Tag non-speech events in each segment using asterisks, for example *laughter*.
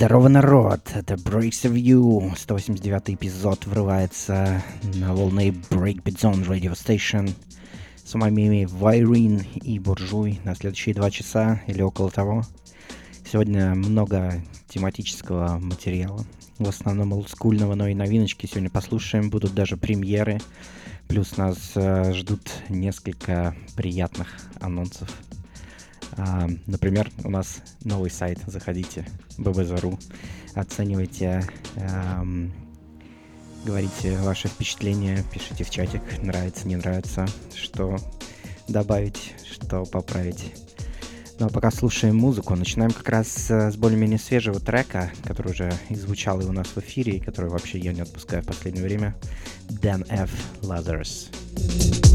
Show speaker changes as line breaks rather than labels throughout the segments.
Здорово, народ! Это Breaks of You. 189 эпизод врывается на волны Breakbeat Zone Radio Station. С вами Вайрин и Буржуй на следующие два часа или около того. Сегодня много тематического материала. В основном олдскульного, но и новиночки сегодня послушаем. Будут даже премьеры. Плюс нас э, ждут несколько приятных анонсов. А, например, у нас новый сайт. Заходите, bbz.ru, оценивайте, эм, говорите ваши впечатления, пишите в чатик, нравится, не нравится, что добавить, что поправить. Ну а пока слушаем музыку, начинаем как раз с более-менее свежего трека, который уже и звучал и у нас в эфире, и который вообще я не отпускаю в последнее время. Dan F. Lazarus. хочется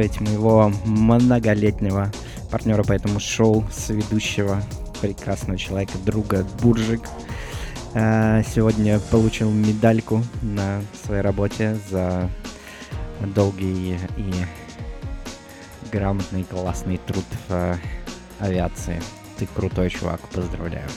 поздравить моего многолетнего партнера по этому шоу, сведущего прекрасного человека, друга Буржик. Э, сегодня получил медальку на своей работе за долгий и грамотный, классный труд в авиации. Ты крутой чувак, поздравляю.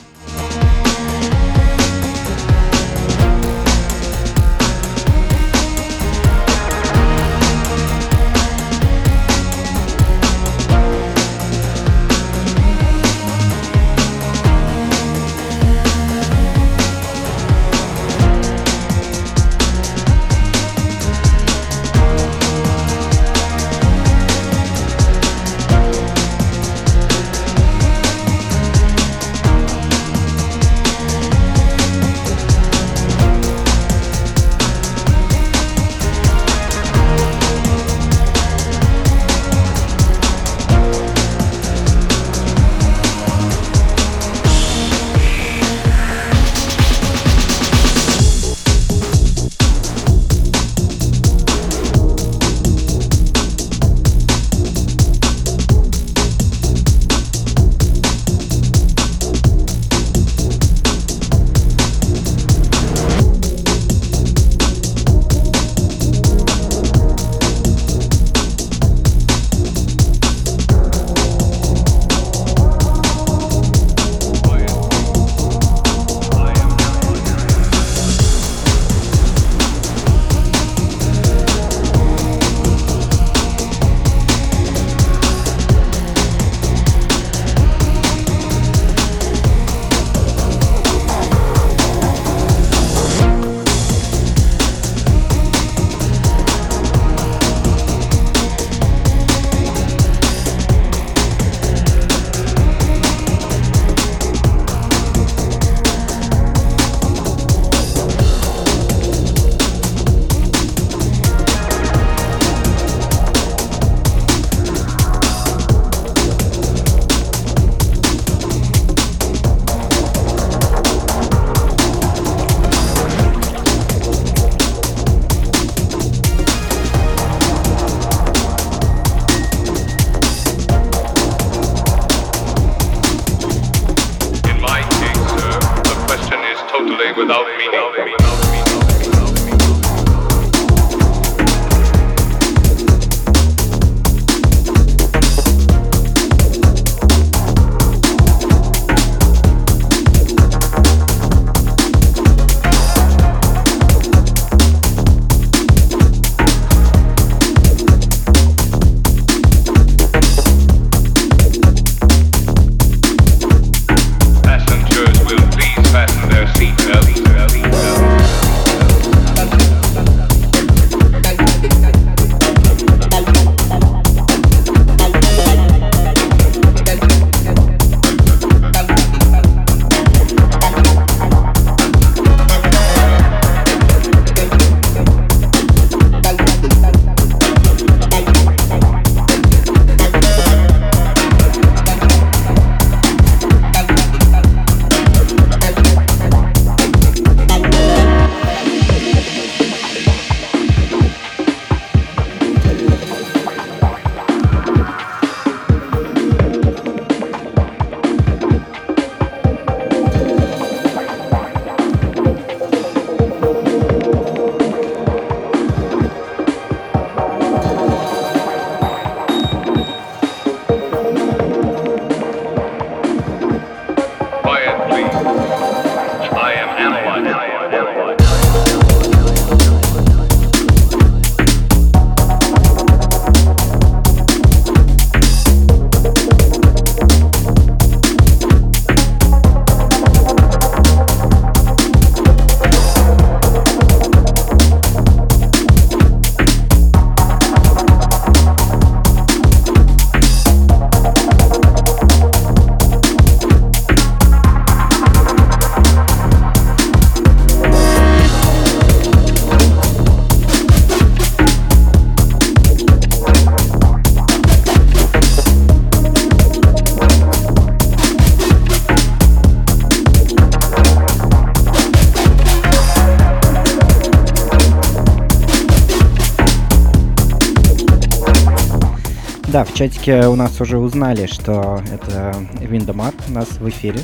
Да, в чатике у нас уже узнали, что это Виндомар у нас в эфире.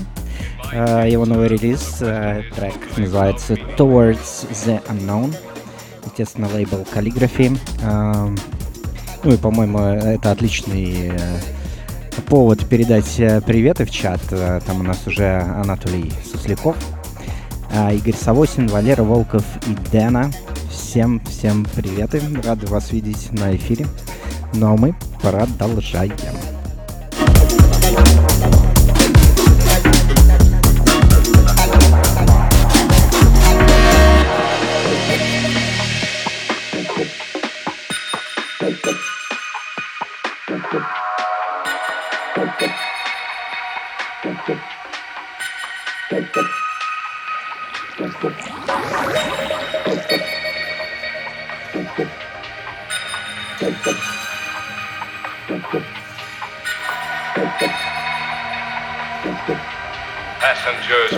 Uh, его новый релиз, uh, трек называется Towards the Unknown. Естественно, лейбл Calligraphy. Uh, ну и, по-моему, это отличный повод передать приветы в чат. Там у нас уже Анатолий Сусляков, Игорь Савосин, Валера Волков и Дэна. Всем, всем приветы. Рады вас видеть на эфире. Ну а мы продолжаем.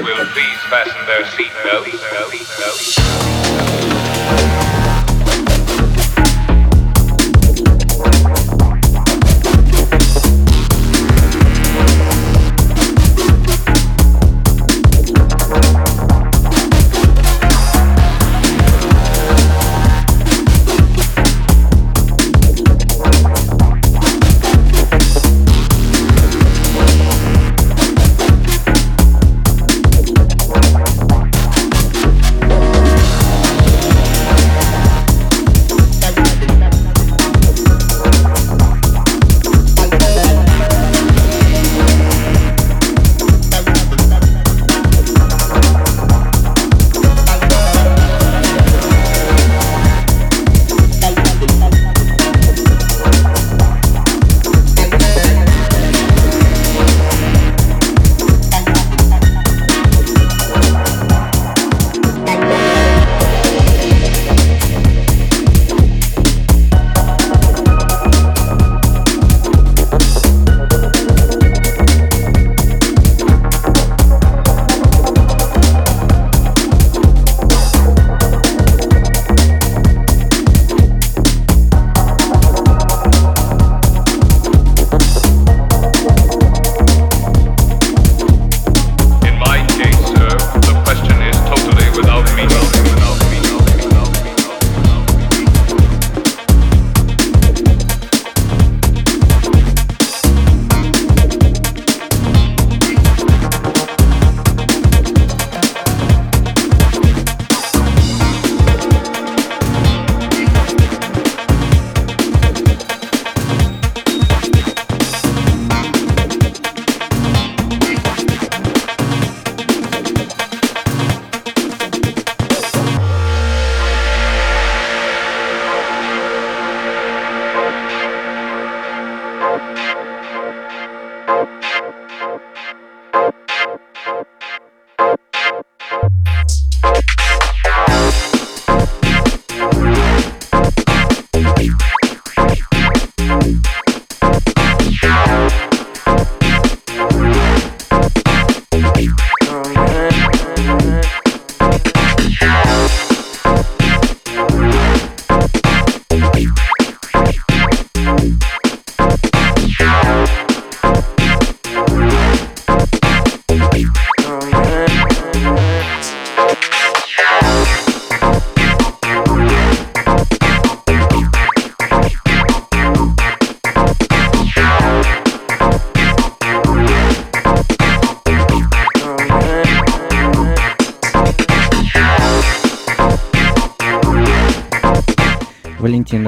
Will please fasten their seatbelts.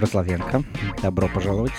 Рославенко. Добро пожаловать.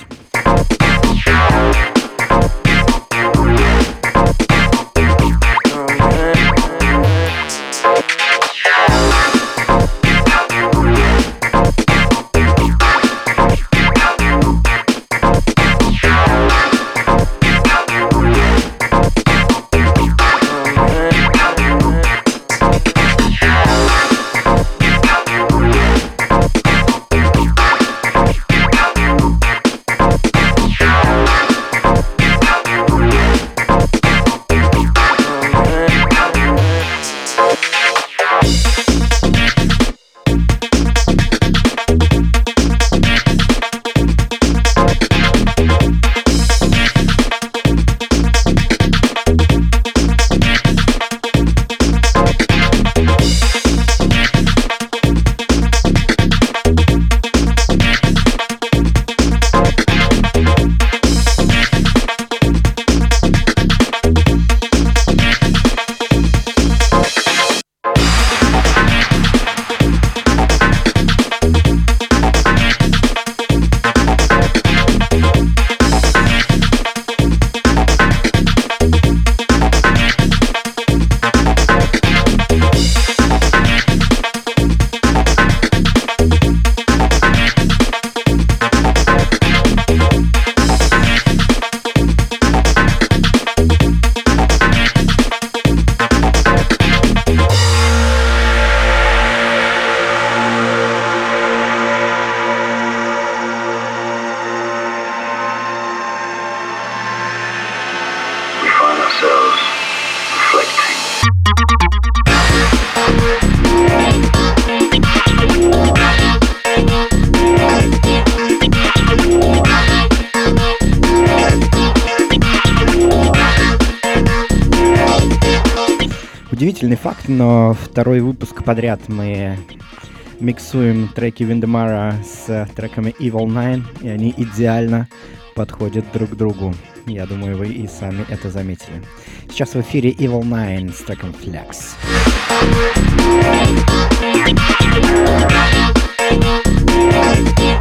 второй выпуск подряд мы миксуем треки Виндемара с треками Evil Nine, и они идеально подходят друг к другу. Я думаю, вы и сами это заметили. Сейчас в эфире Evil Nine с треком Flex. Flex.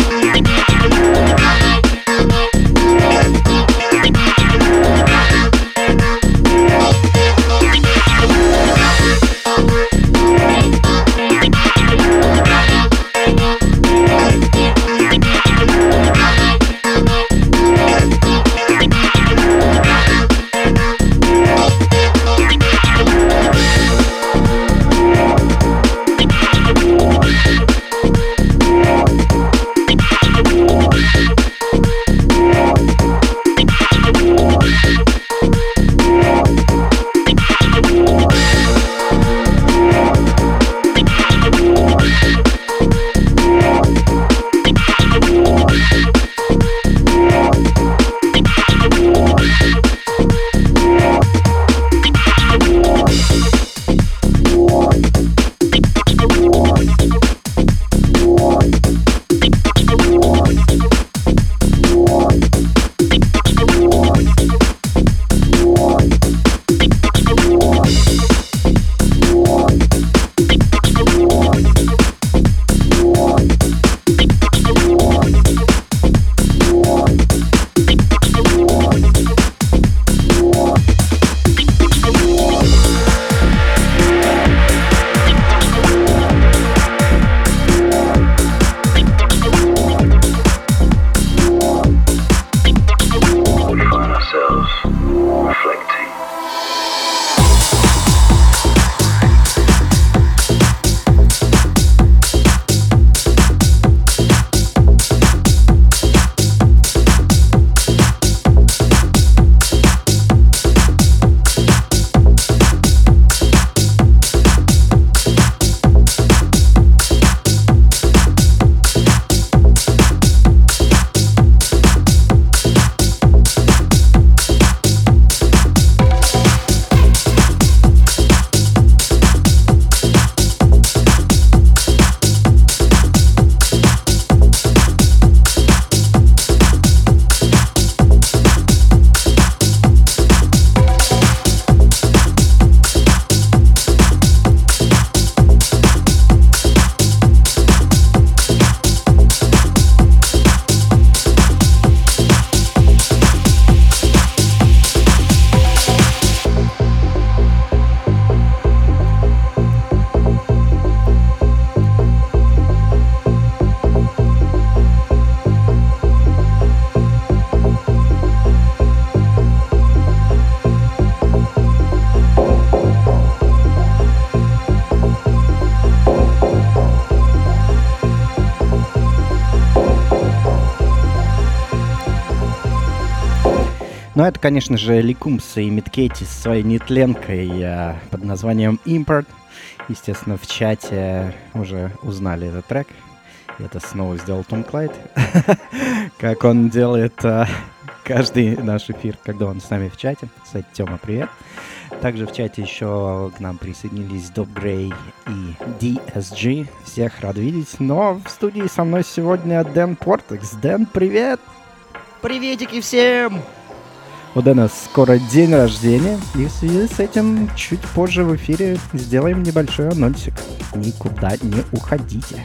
Конечно же, Ликумс и Миткети со своей нетленкой э, под названием Import. Естественно, в чате уже узнали этот трек. Это снова сделал Том Клайд. *laughs* как он делает э, каждый наш эфир, когда он с нами в чате. Кстати, Тёма, привет. Также в чате еще к нам присоединились Доп Грей и DSG. Всех рад видеть. Но в студии со мной сегодня Дэн Портекс. Дэн, привет!
Приветики всем!
У Дэна скоро день рождения, и в связи с этим чуть позже в эфире сделаем небольшой анонсик. Никуда не уходите.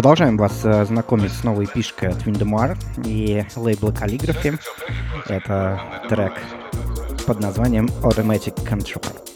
Продолжаем вас э, знакомить с новой пишкой от Виндемар и лейбла Calligraphy. Это трек под названием Automatic Control.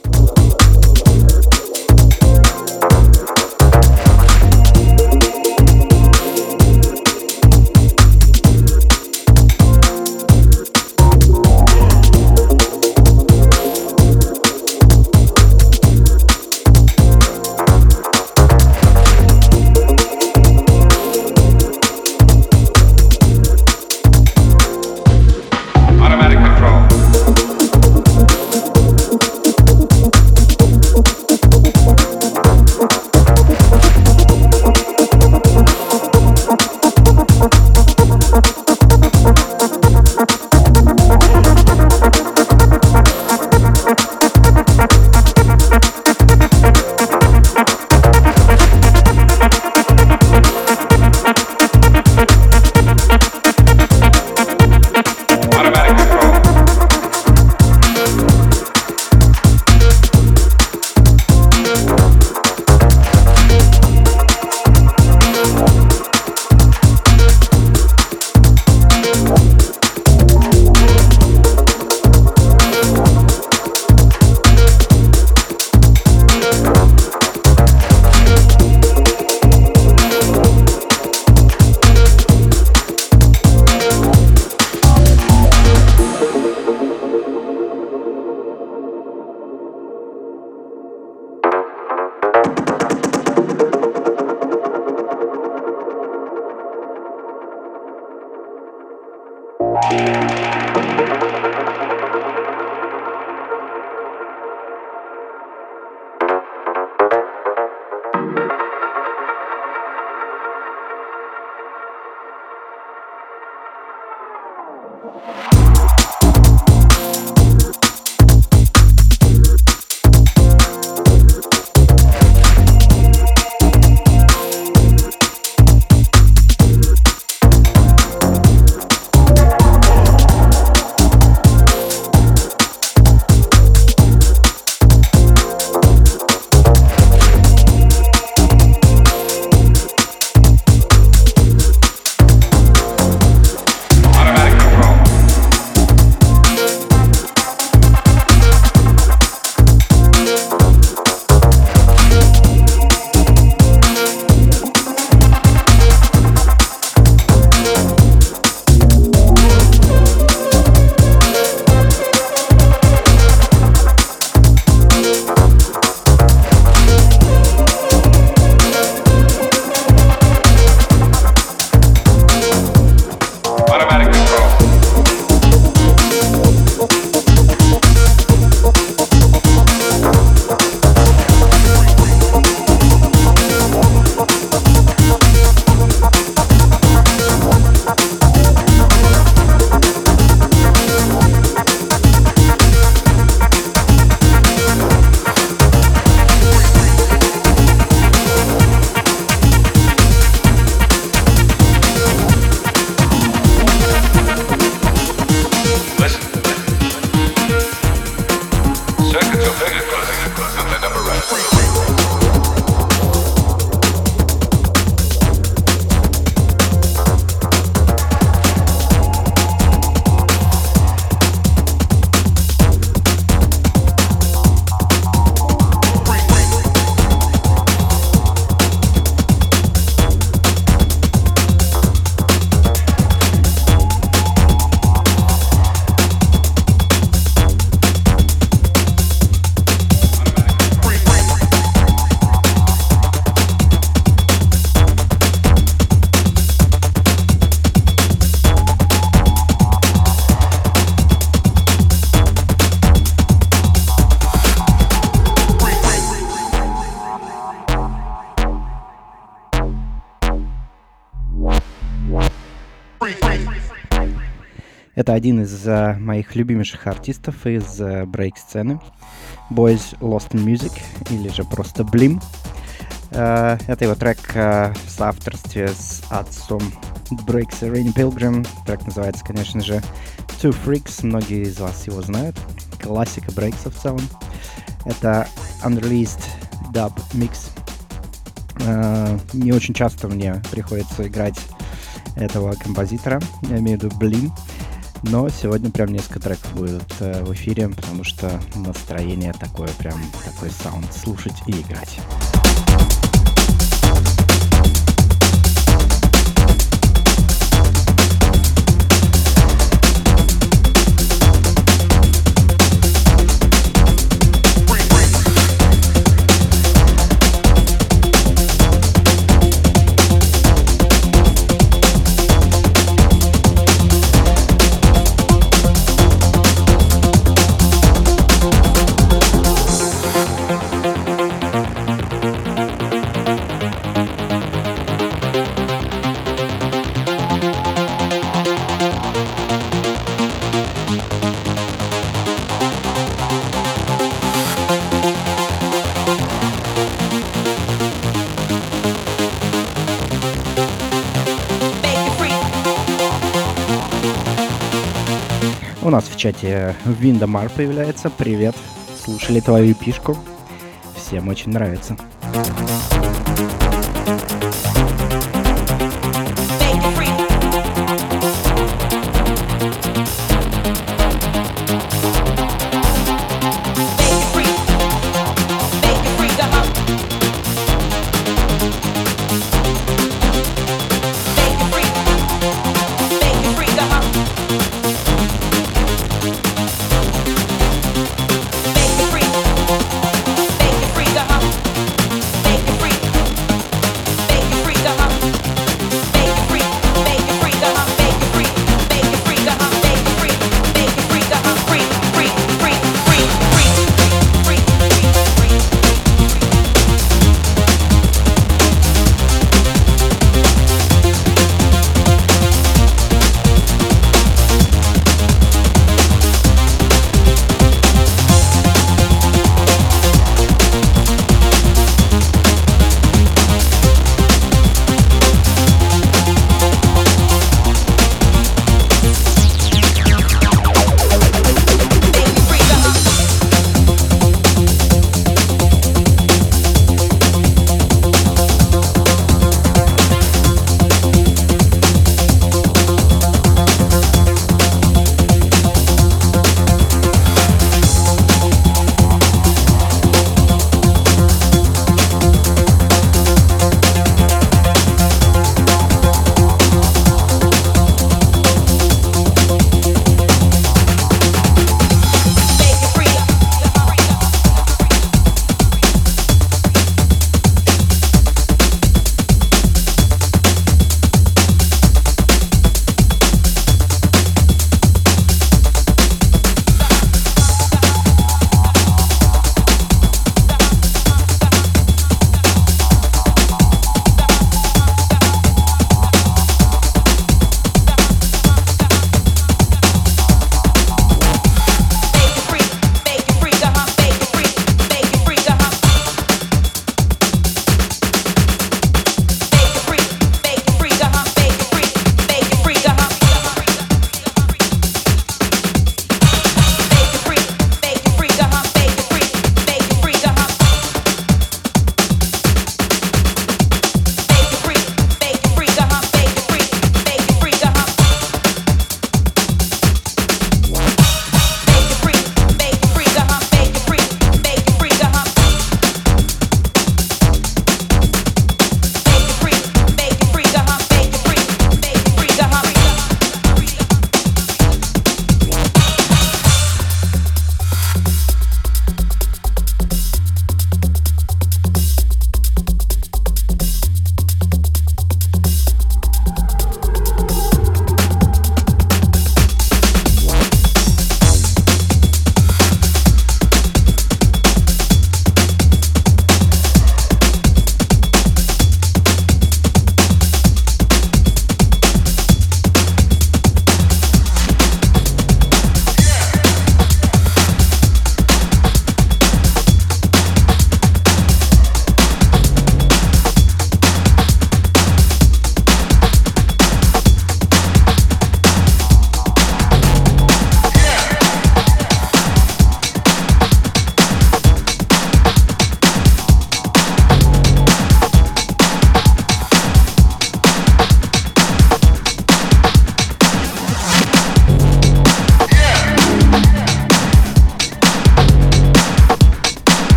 Это один из uh, моих любимейших артистов из uh, брейк-сцены. Boys Lost in Music, или же просто Blim. Uh, это его трек uh, в соавторстве с отцом брейкса Рейни Pilgrim. Трек называется, конечно же, Two Freaks. Многие из вас его знают. Классика брейкса в целом. Это unreleased dub mix Э, не очень часто мне приходится играть этого композитора, я имею в виду Блин. Но сегодня прям несколько треков будет э, в эфире, потому что настроение такое, прям такой саунд слушать и играть. Чате Виндомар появляется. Привет. Слушали твою пишку. Всем очень нравится.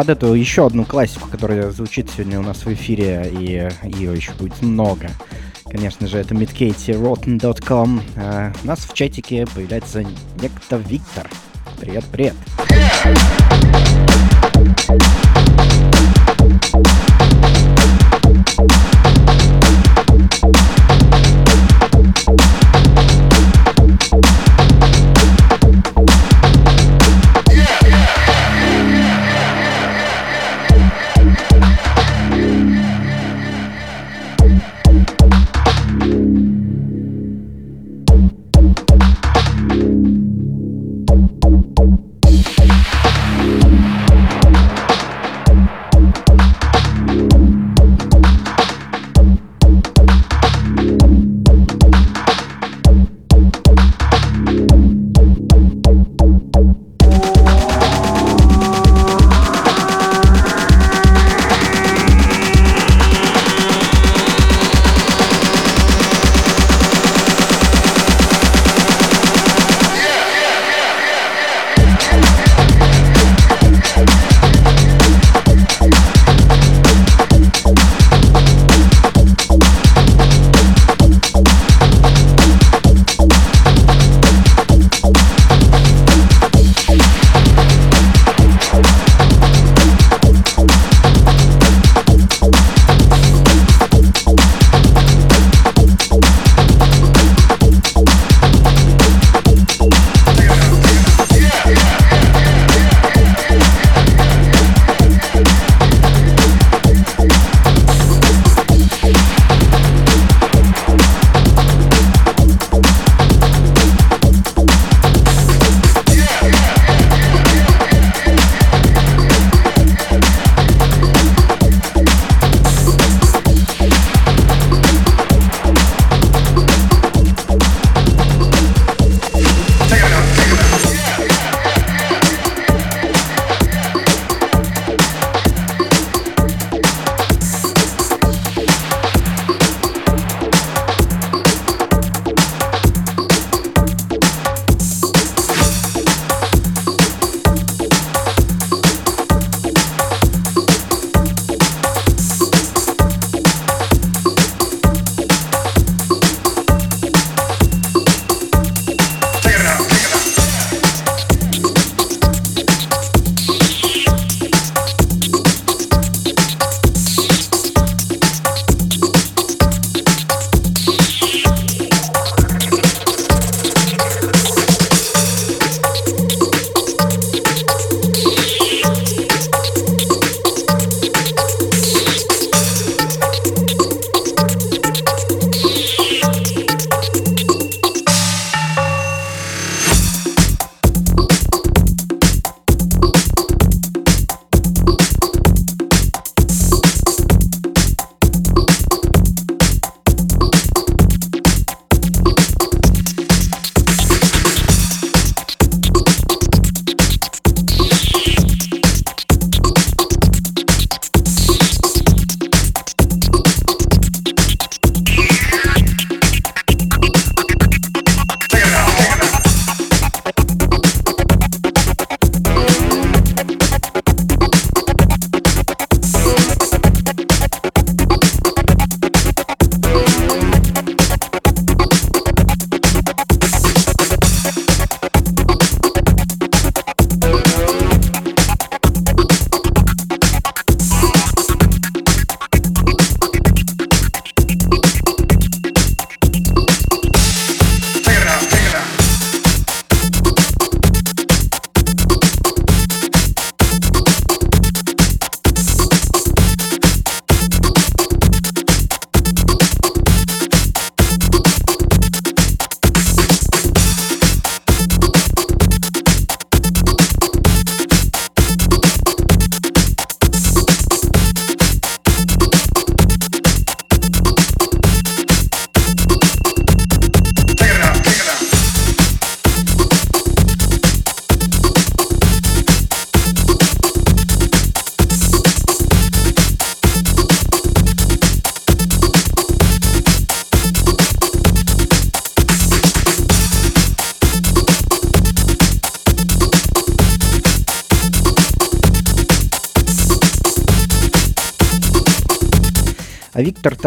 Под эту еще одну классику, которая звучит сегодня у нас в эфире, и ее еще будет много. Конечно же, это midkaterotten.com. А у нас в чатике появляется некто Виктор. Привет, привет.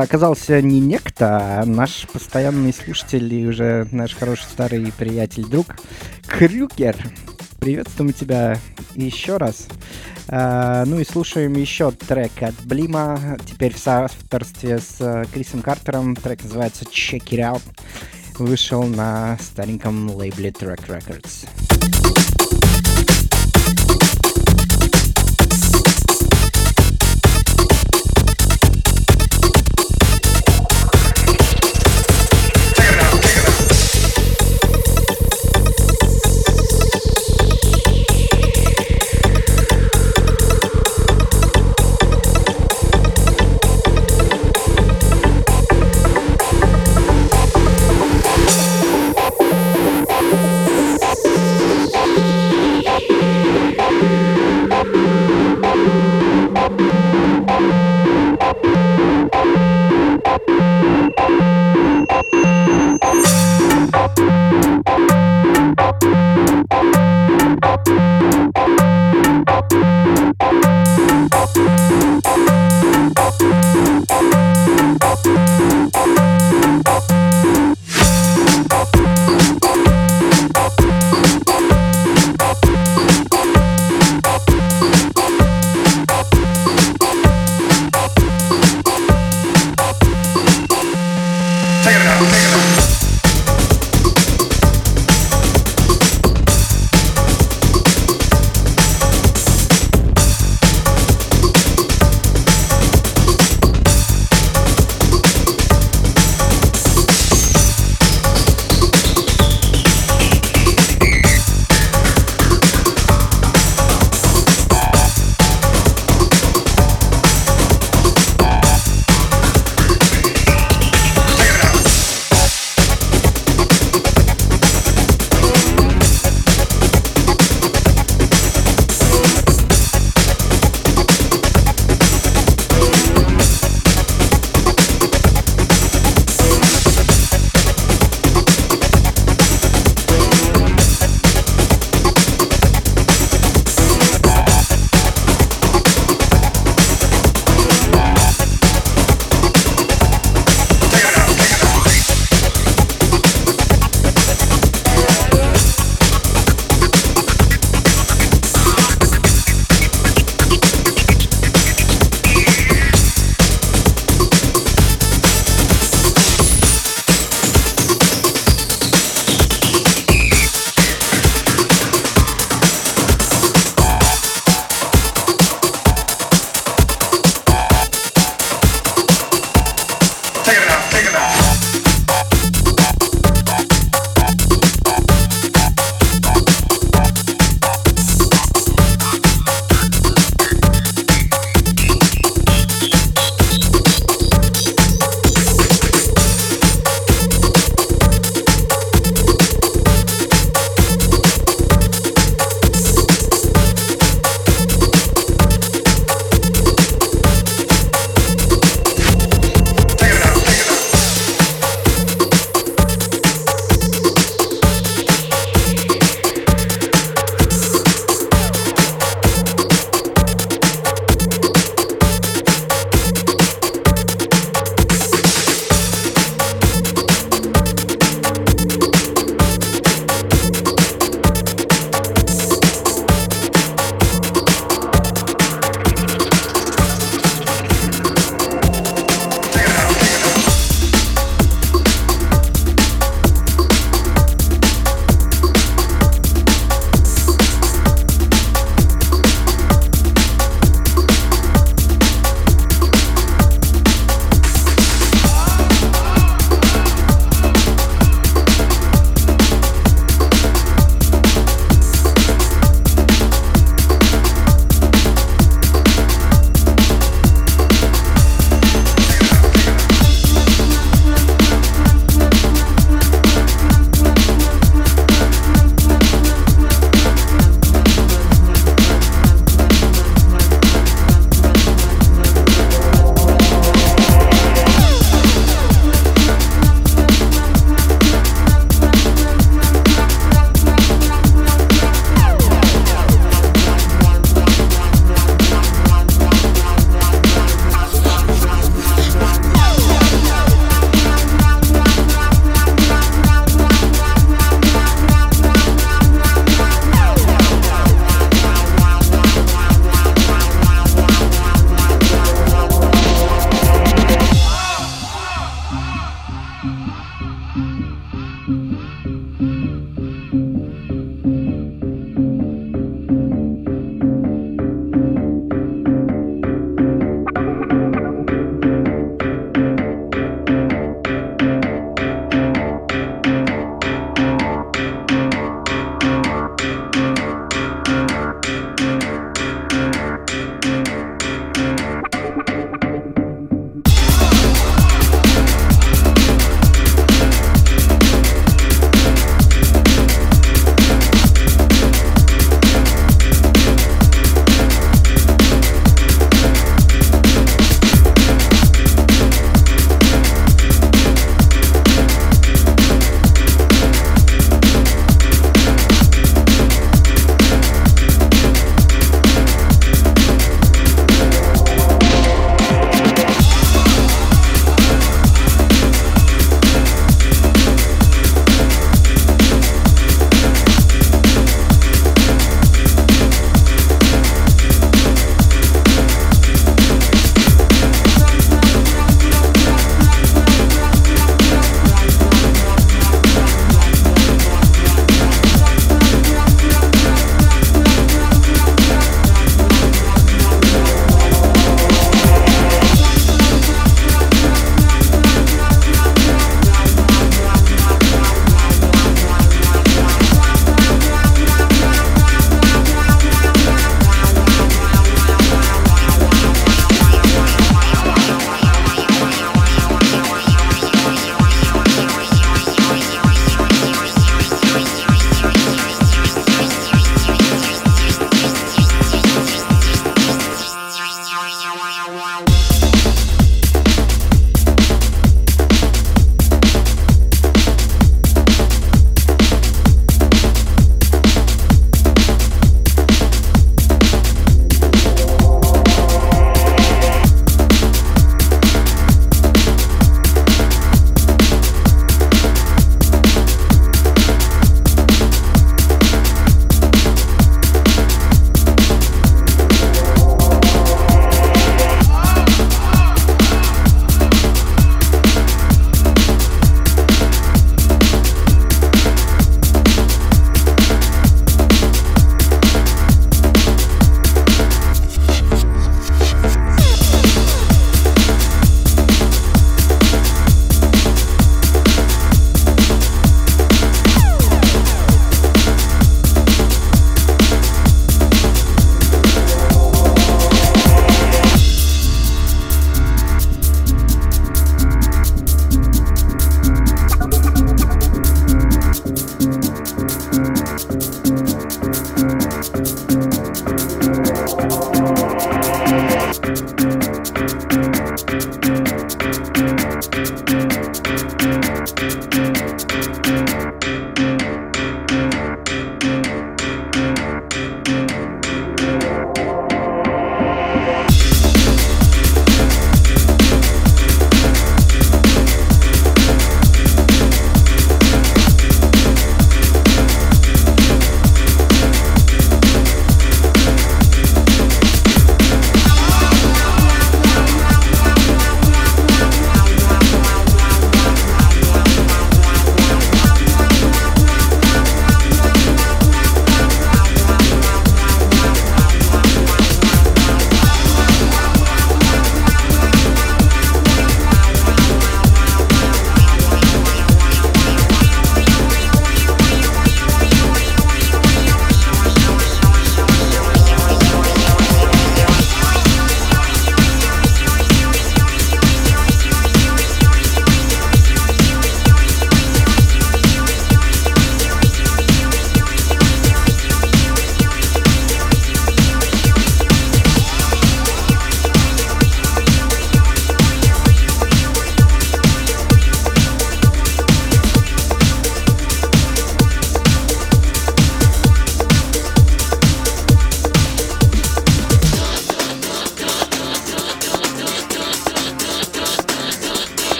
Оказался не некто, а наш постоянный слушатель и уже наш хороший старый приятель, друг Крюгер. Приветствуем тебя еще раз. А, ну и слушаем еще трек от Блима, теперь в соавторстве с э, Крисом Картером. Трек называется Check It Out. Вышел на стареньком лейбле Track Records.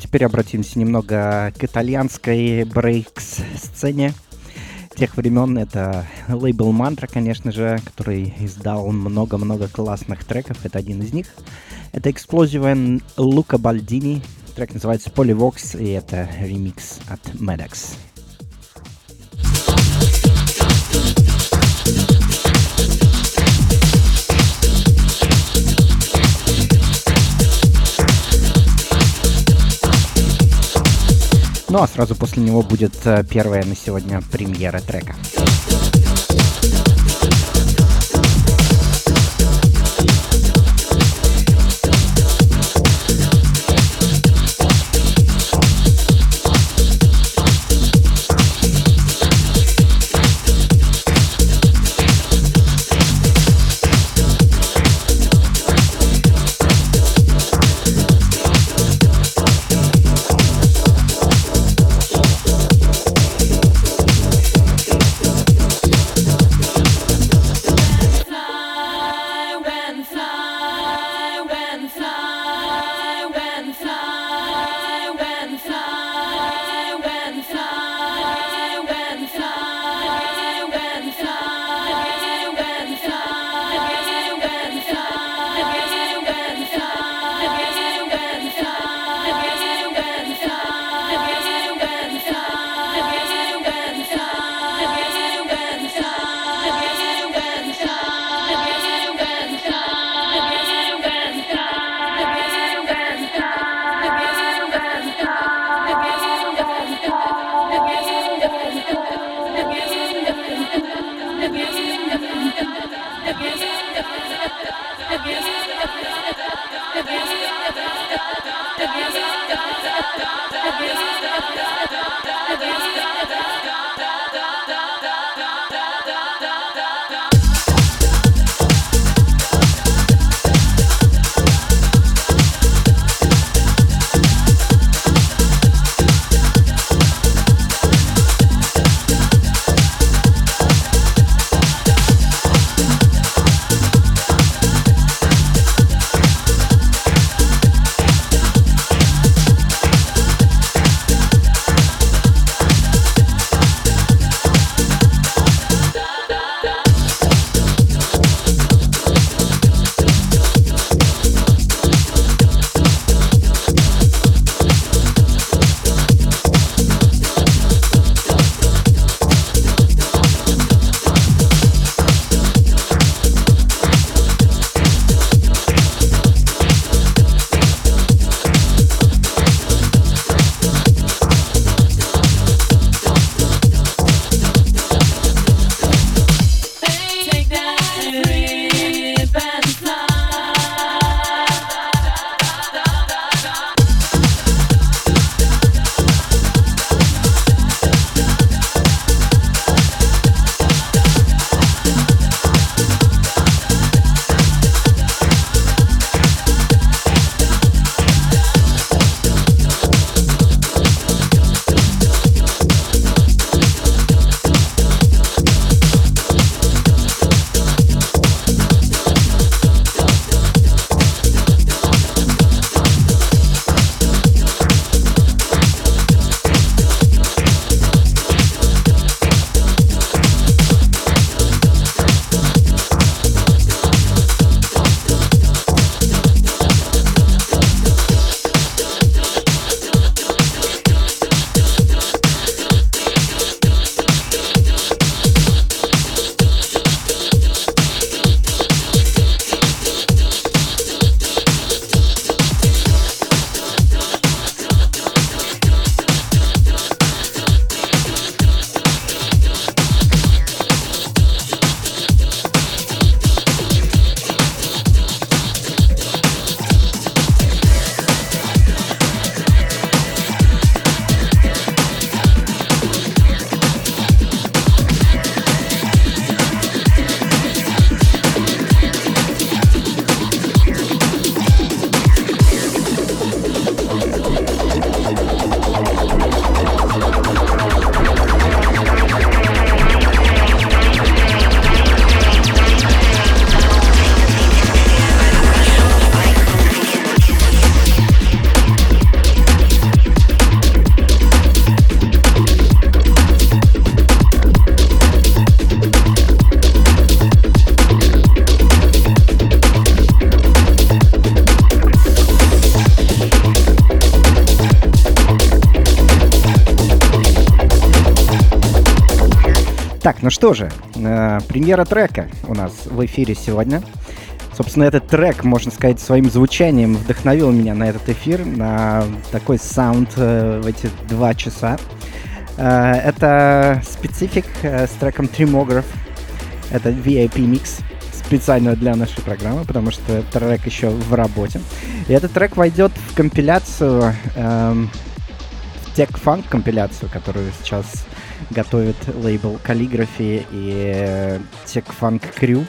Теперь обратимся немного к итальянской брейкс-сцене тех времен. Это лейбл Мантра, конечно же, который издал много-много классных треков. Это один из них. Это эксплозивен Лука Бальдини. Трек называется Polyvox, и это ремикс от Medex. Ну а сразу после него будет э, первая на сегодня премьера трека. Что же, э, премьера трека у нас в эфире сегодня. Собственно, этот трек, можно сказать, своим звучанием вдохновил меня на этот эфир, на такой саунд э, в эти два часа. Э, это специфик с треком Trimograph. Это VIP микс специально для нашей программы, потому что трек еще в работе. И этот трек войдет в компиляцию, эм, в Funk компиляцию, которую сейчас готовит лейбл Calligraphy и Tech Funk Crew,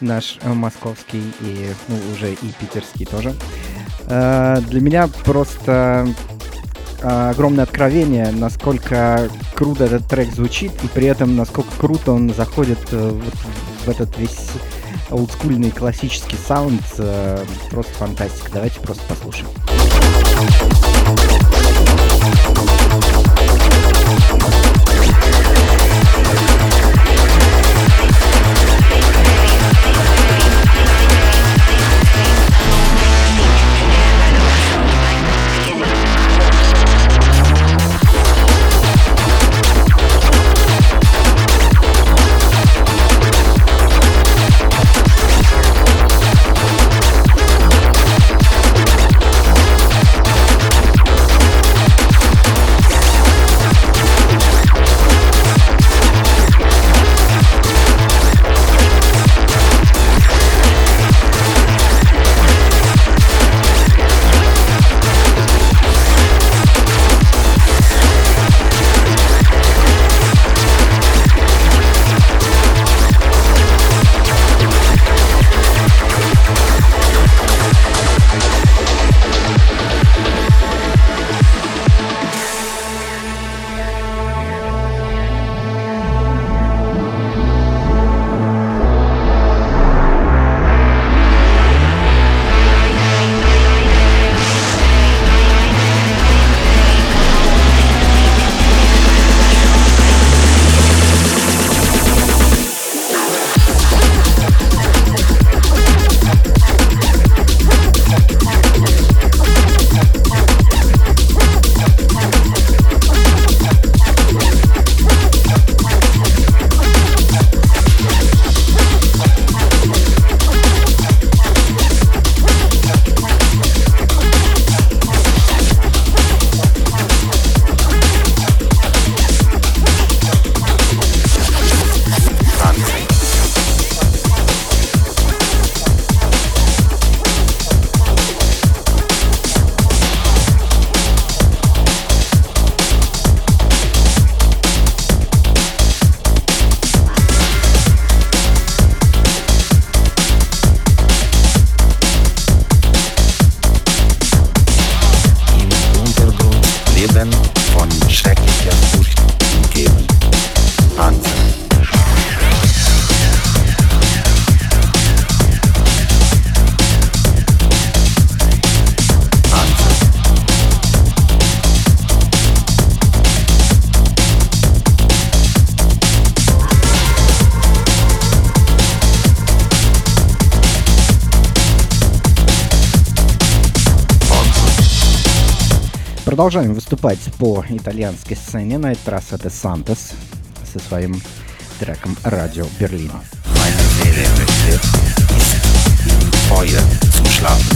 наш э, московский и ну, уже и питерский тоже. Э, для меня просто э, огромное откровение, насколько круто этот трек звучит, и при этом насколько круто он заходит в этот весь олдскульный классический саунд. Просто фантастика. Давайте просто послушаем. Продолжаем выступать по итальянской сцене. На этот раз это Сантос со своим треком «Радио Берлин».
Meine Seele im Feuer zum Schlafen.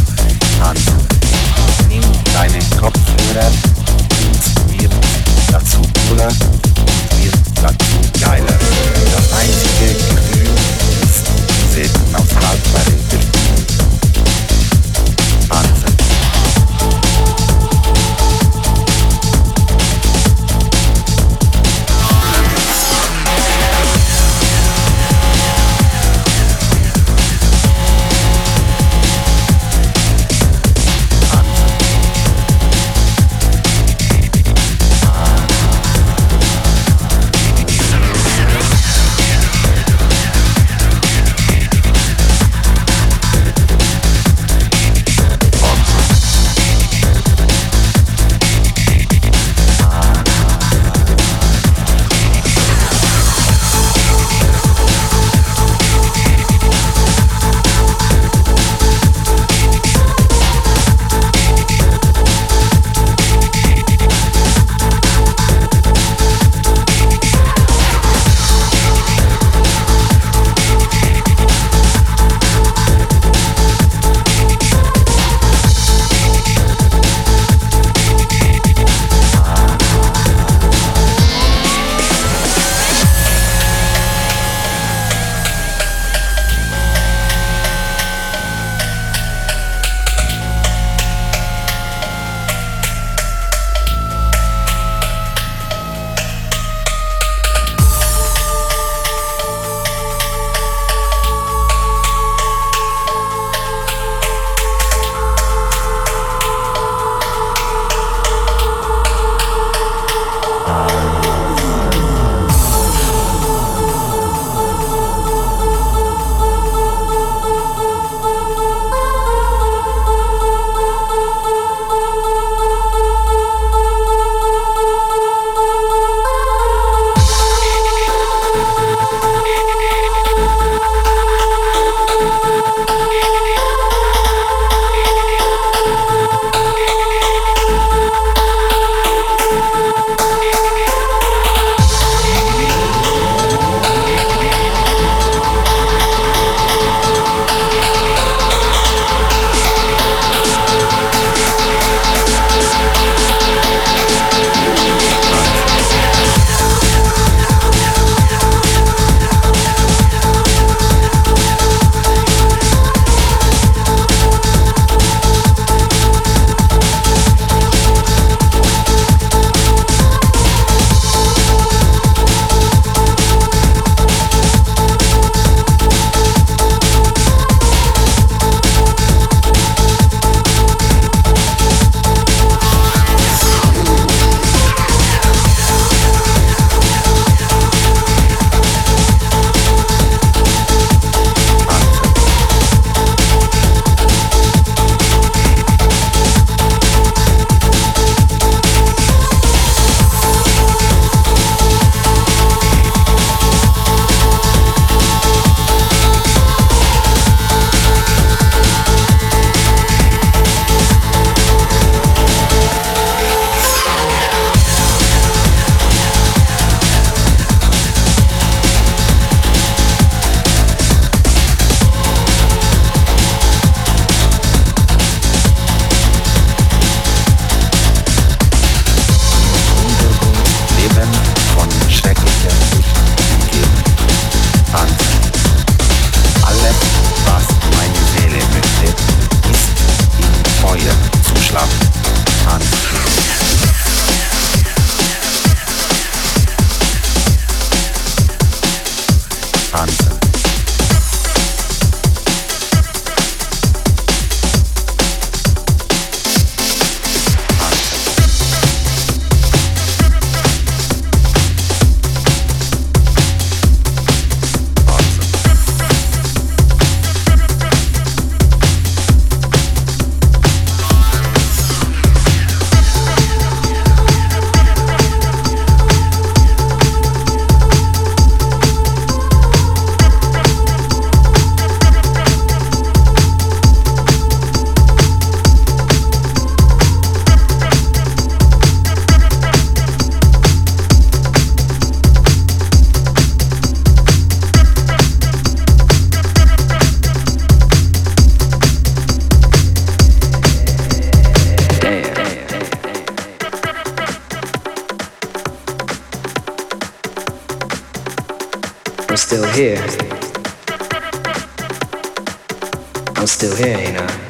I'm still here. I'm still here, you know.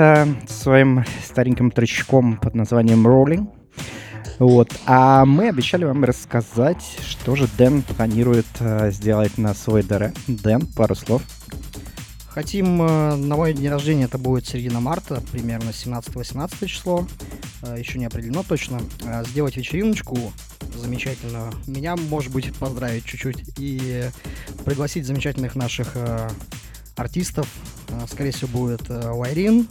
Э, своим стареньким тречком под названием Rolling. Вот. А мы обещали вам рассказать, что же Дэн планирует э, сделать на свой ДР. Дэн, пару слов.
Хотим э, на мой день рождения, это будет середина марта, примерно 17-18 число, э, еще не определено точно, э, сделать вечериночку замечательную. Меня, может быть, поздравить чуть-чуть и пригласить замечательных наших э, артистов. Э, скорее всего, будет э, Вайрин,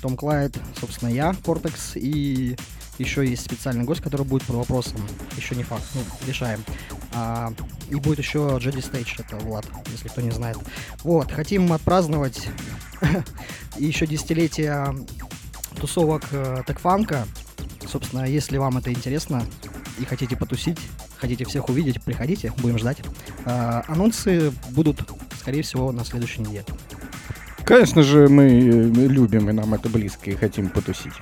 Том Клайд, собственно, я, Кортекс, и еще есть специальный гость, который будет по вопросам. Еще не факт, ну, решаем. А, и будет еще Джеди Стейдж, это Влад, если кто не знает. Вот, хотим отпраздновать *laughs* еще десятилетие тусовок э, Текфанка. Собственно, если вам это интересно и хотите потусить, хотите всех увидеть, приходите, будем ждать. А, анонсы будут, скорее всего, на следующей неделе.
Конечно же, мы э, любим, и нам это близко, и хотим потусить.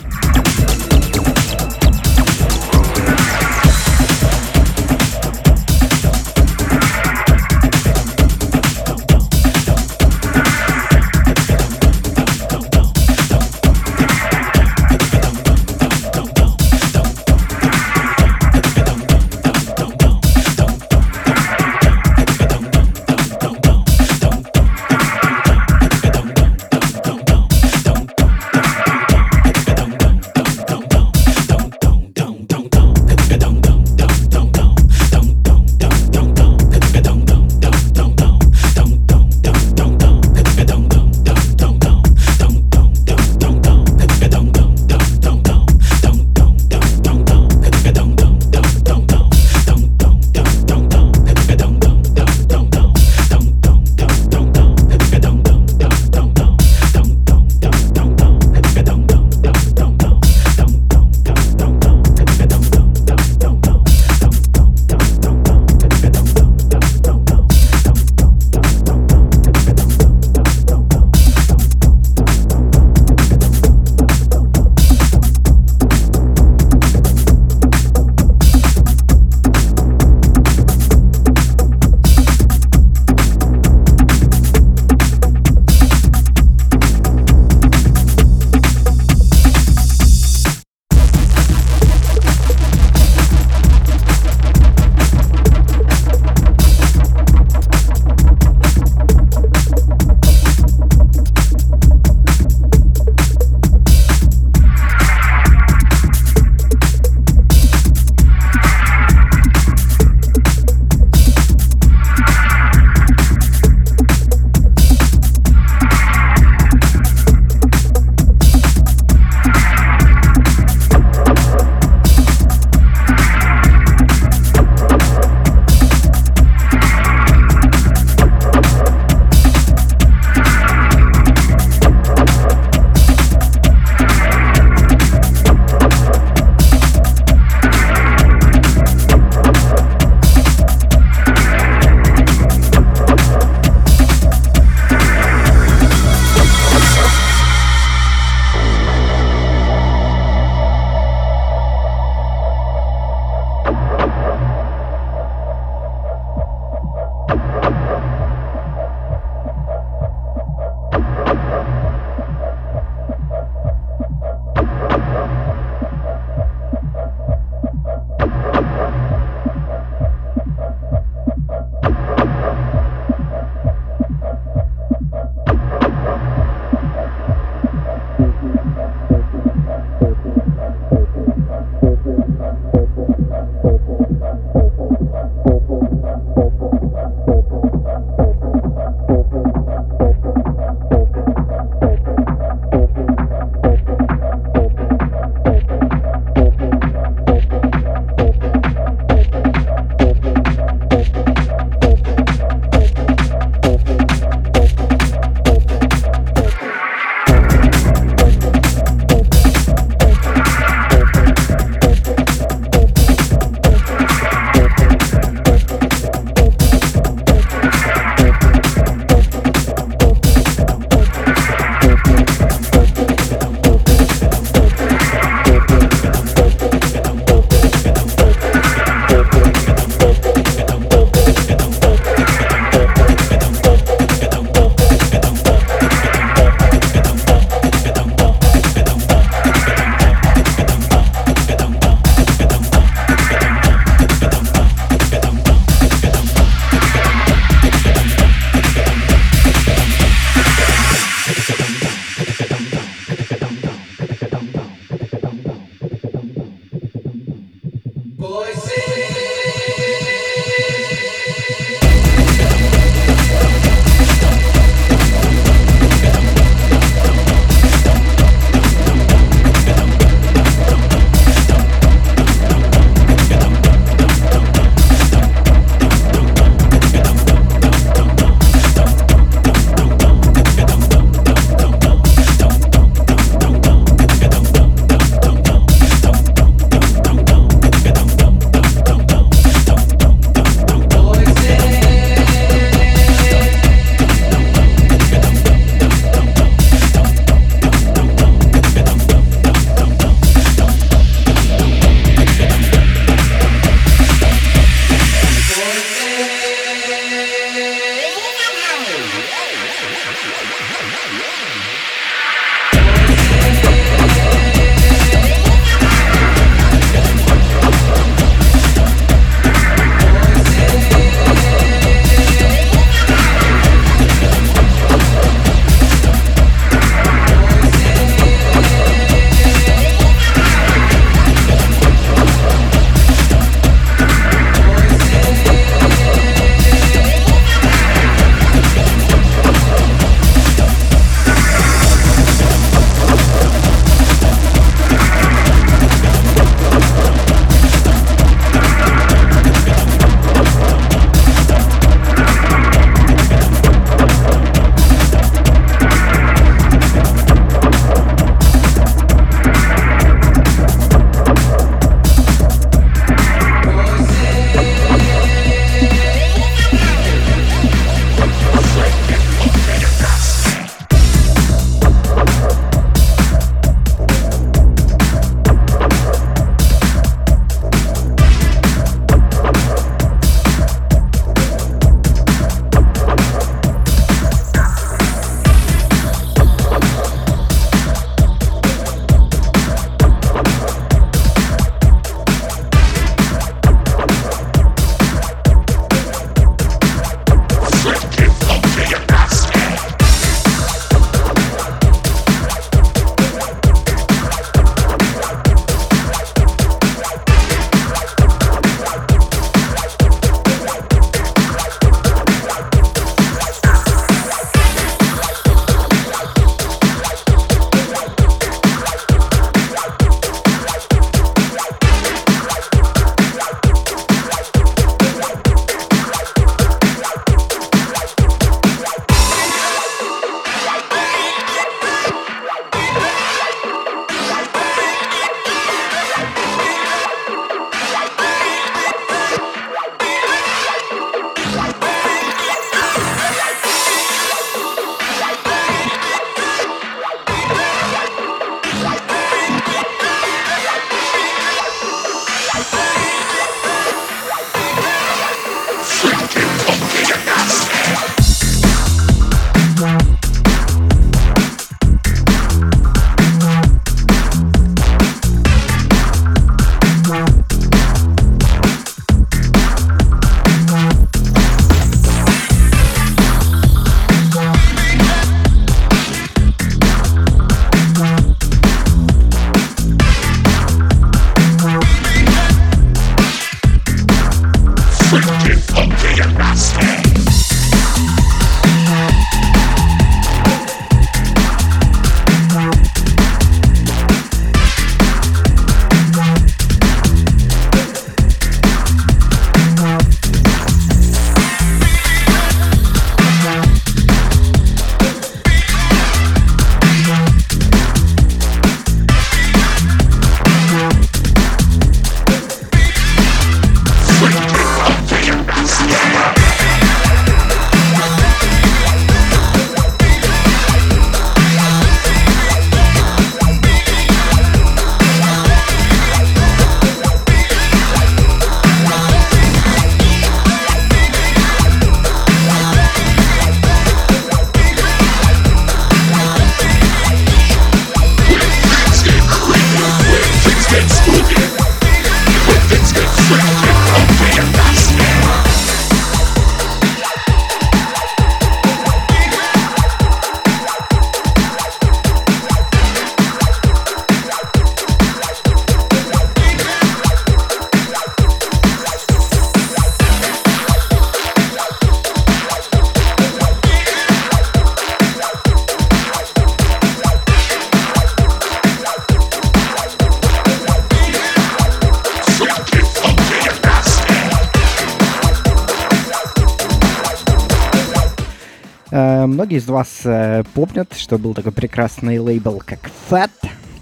Помнят, что был такой прекрасный лейбл, как Fat,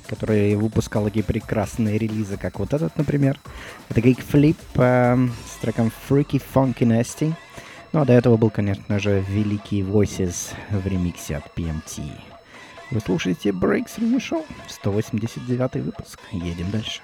который выпускал такие прекрасные релизы, как вот этот, например. Это Geek Flip э, с треком Freaky Funky Nasty. Ну а до этого был, конечно же, великий Voices в ремиксе от PMT. Вы слушаете Breaks Review Show, 189 выпуск. Едем дальше.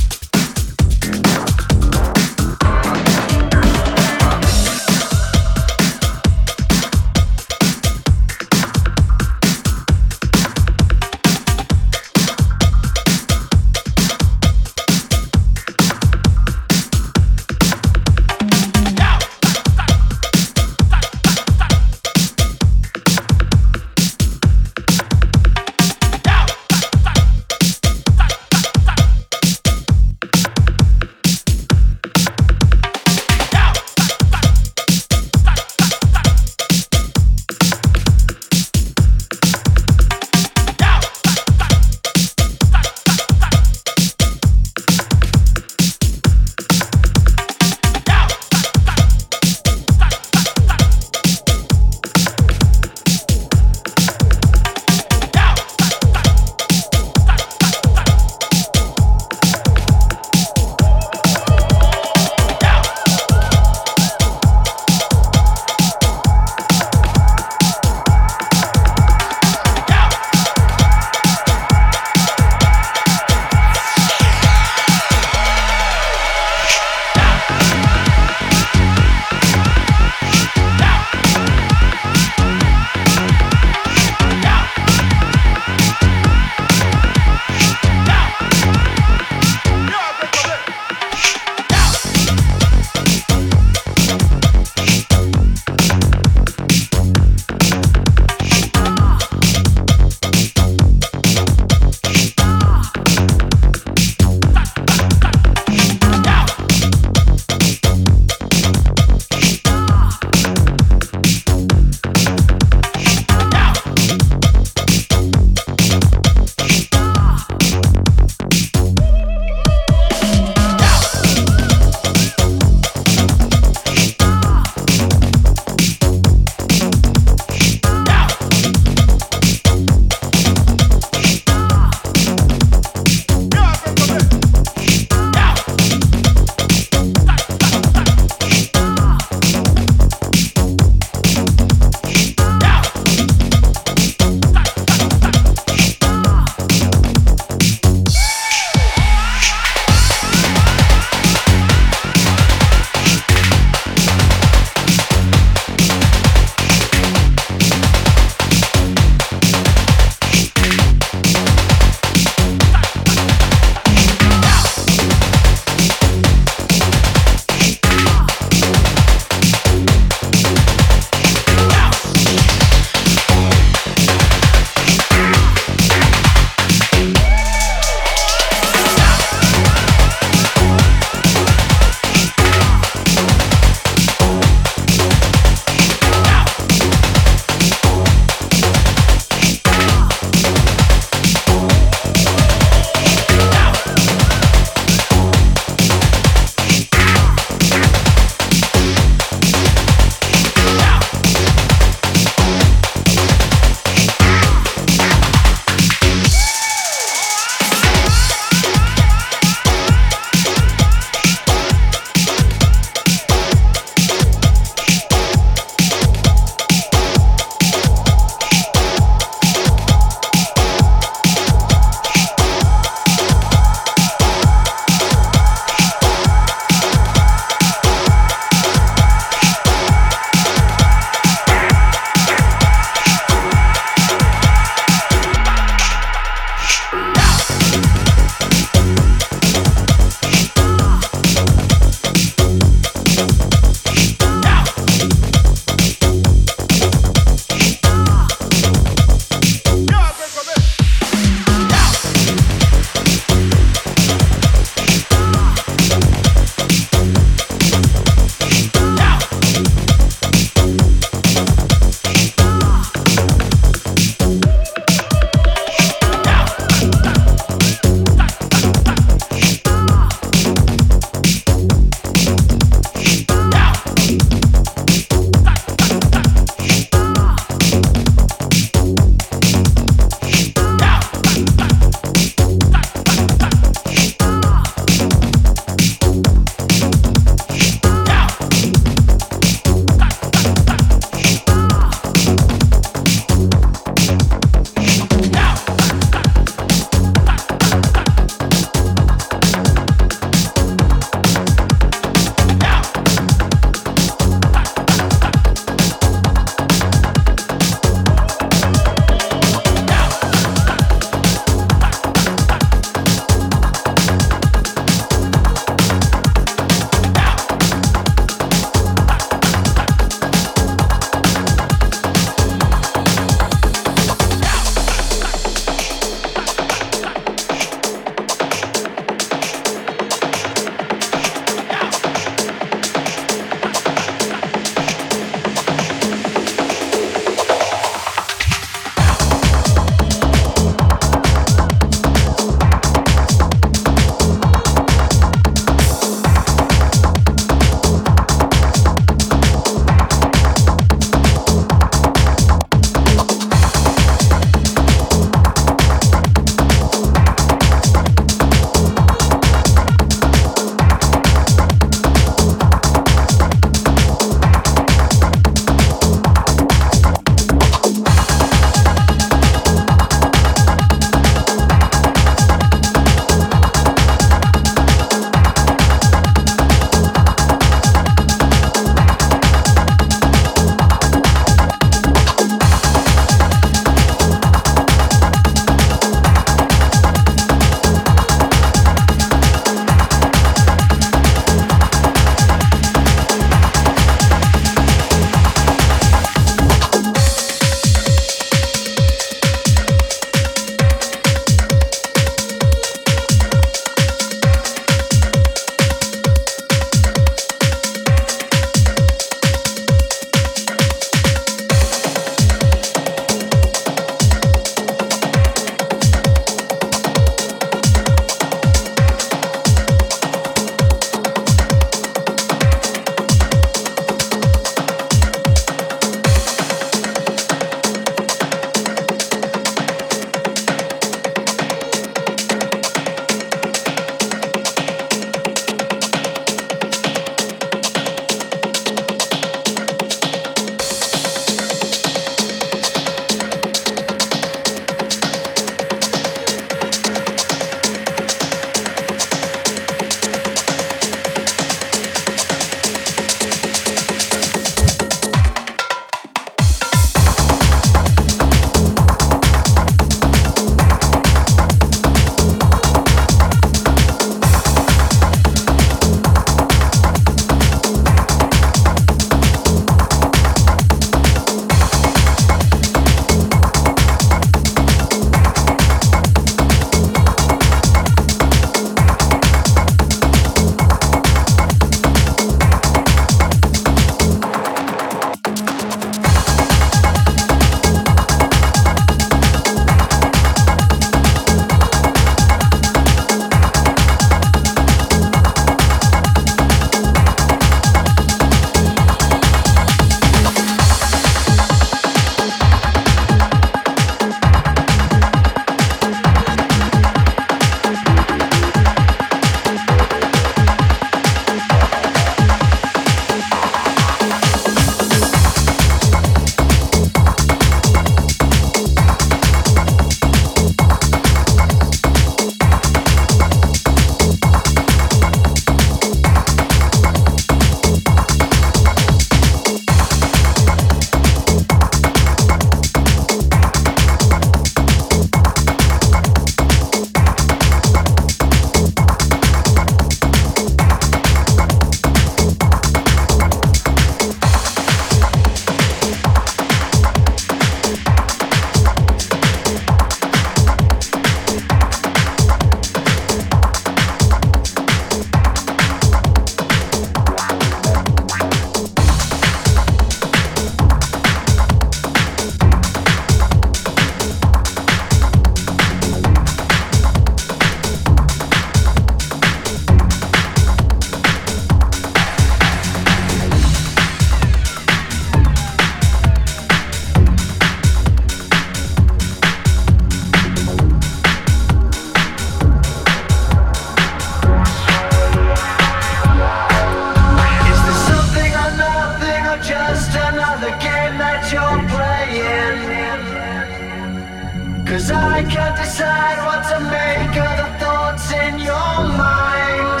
Cause I can't decide what to make of the thoughts in your mind.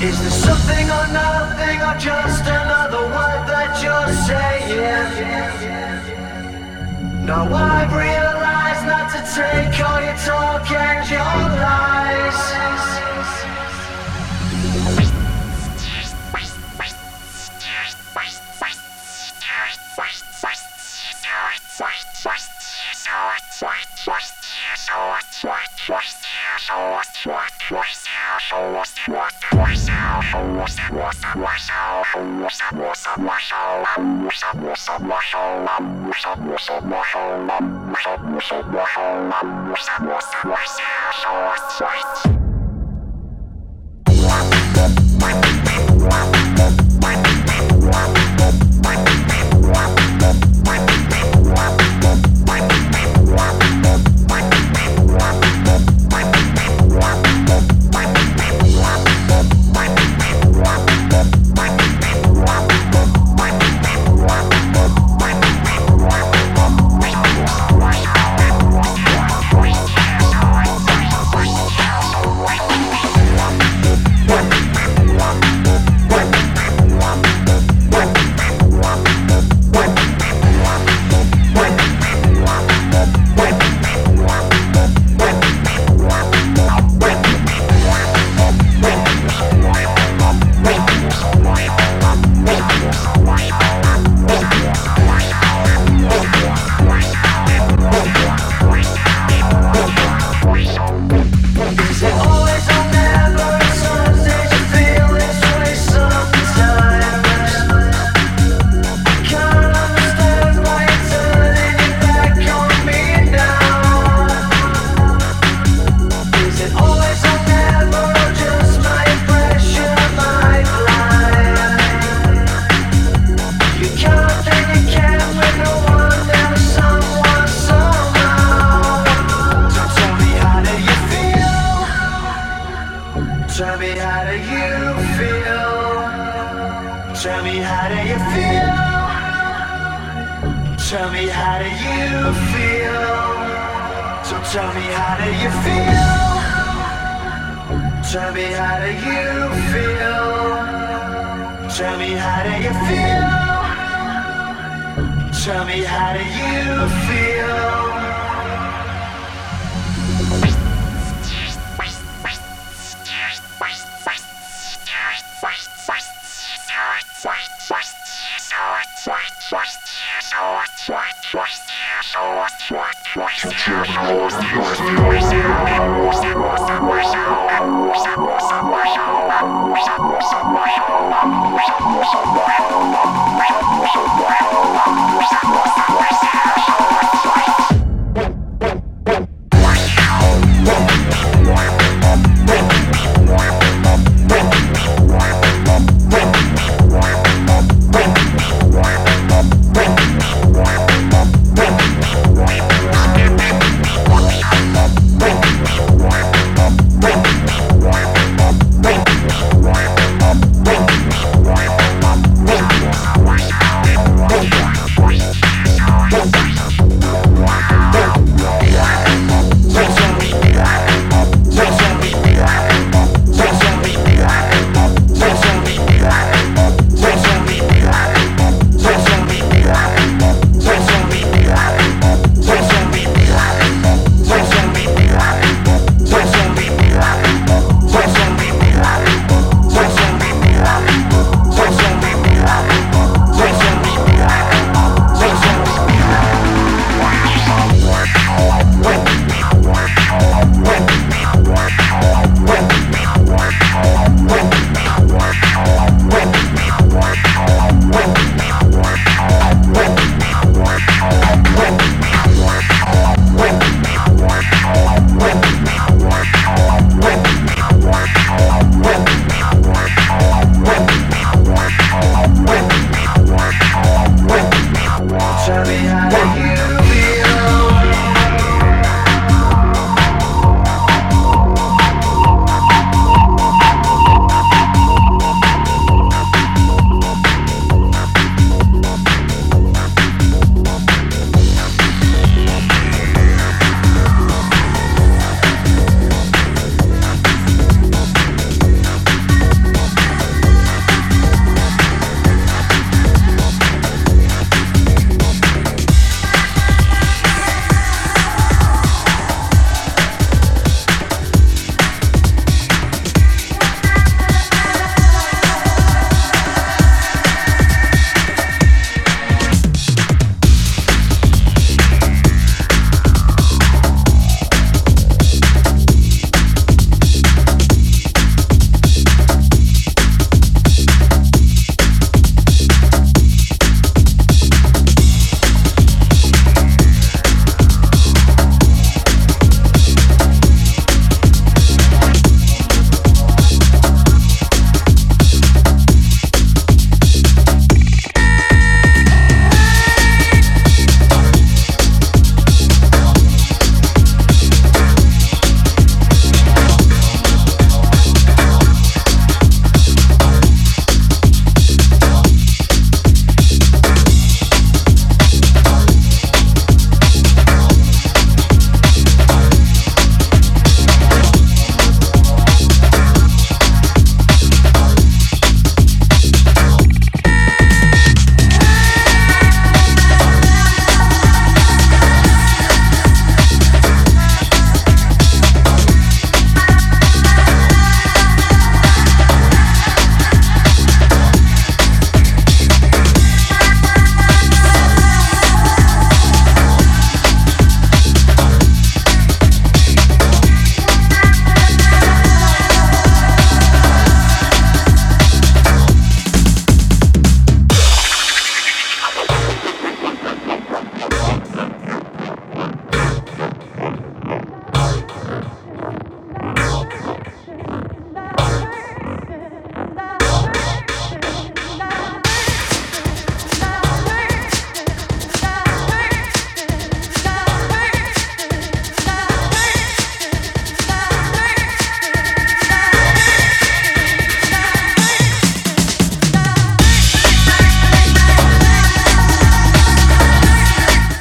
Is there something or nothing or just another word that you're saying? Now I've realized not to take all your talk and your lies.
Wow.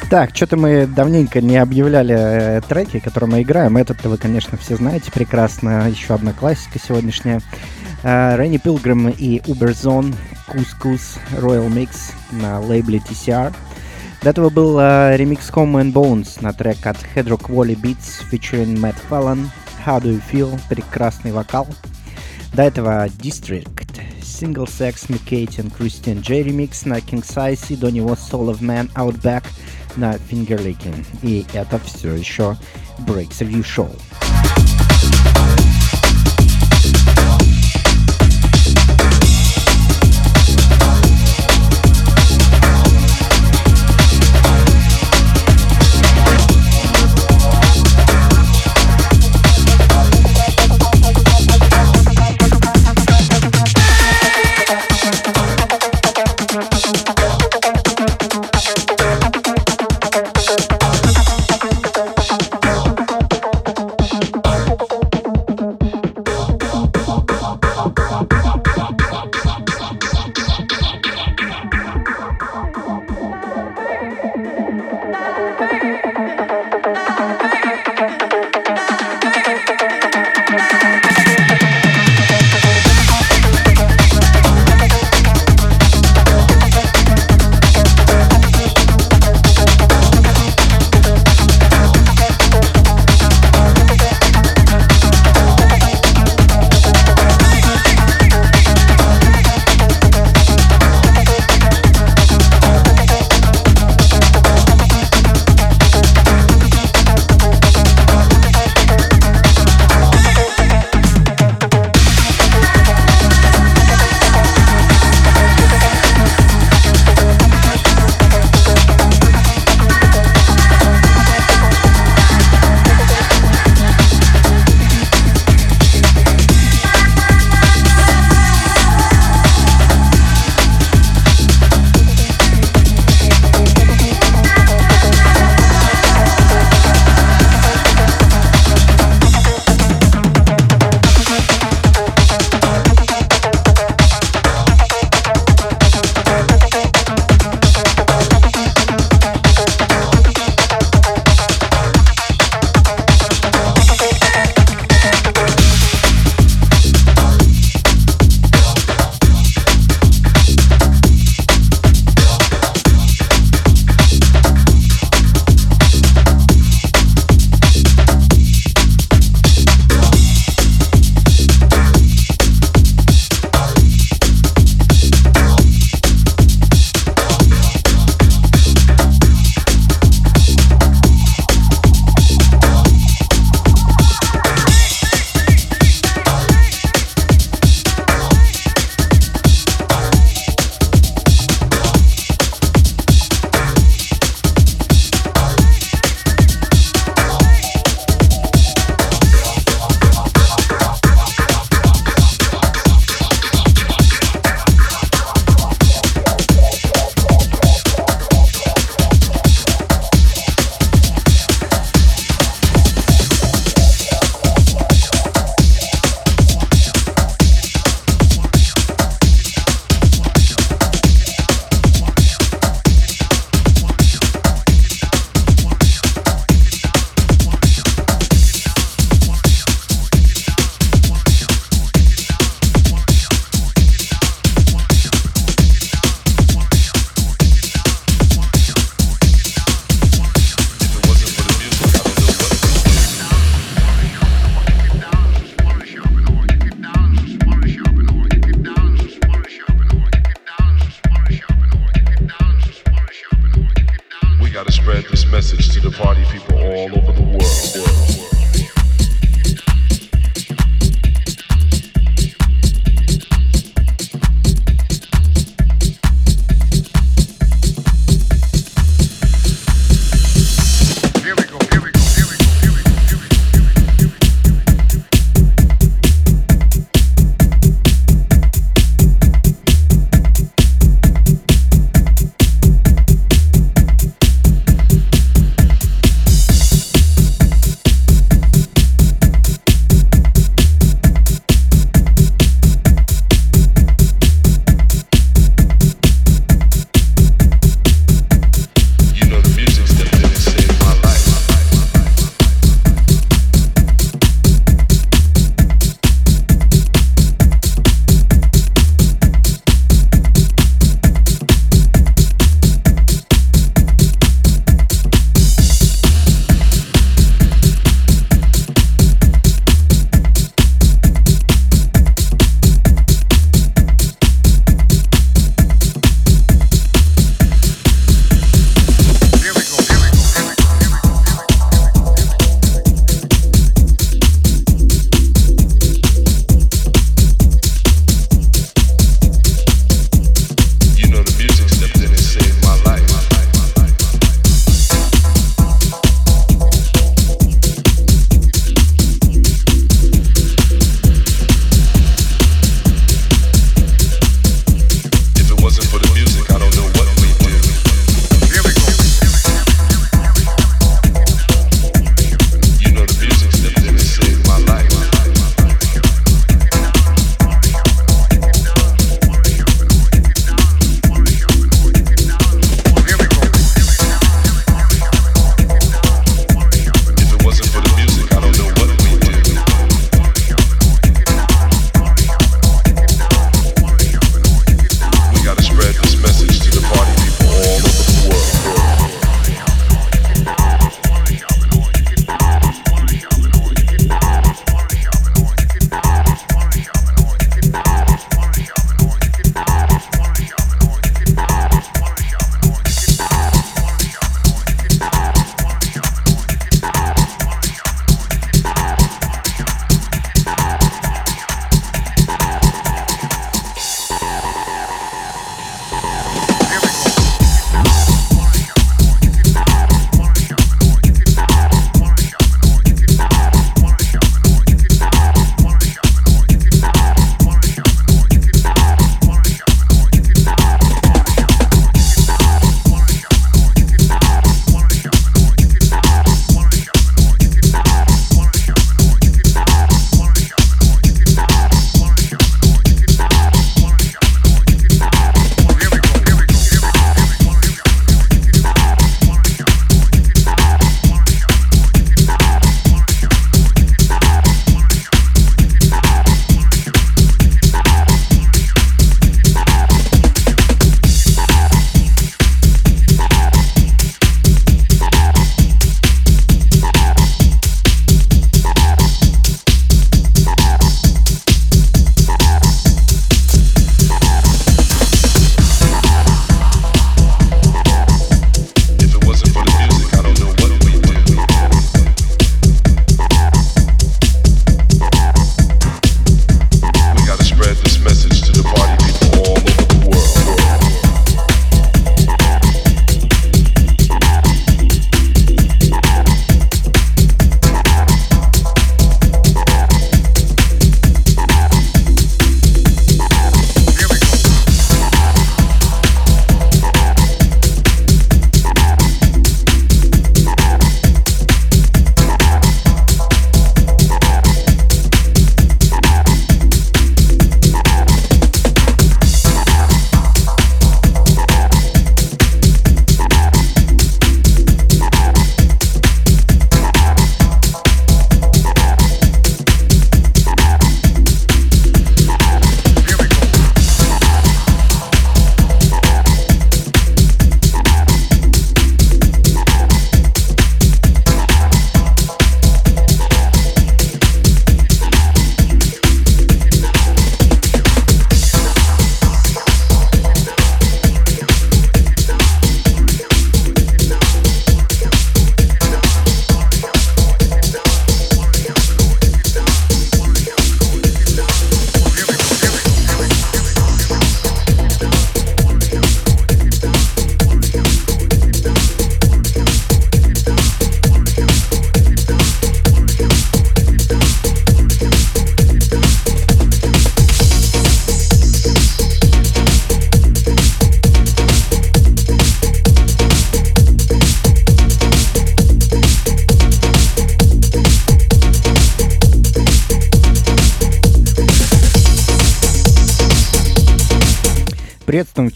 Так, что-то мы давненько не объявляли э, треки, которые мы играем. Этот вы, конечно, все знаете прекрасно. Еще одна классика сегодняшняя. Ренни Пилгрим и Uberzone Couscous Royal Mix на лейбле TCR. До этого был э, ремикс Home and Bones на трек от Hedrock Wally Beats featuring Matt Fallon. How Do You Feel? Прекрасный вокал. До этого District, Single Sex, Mikate and Christian J ремикс на King Size и до него Soul of Man Outback на Licking. И это все еще Review Show.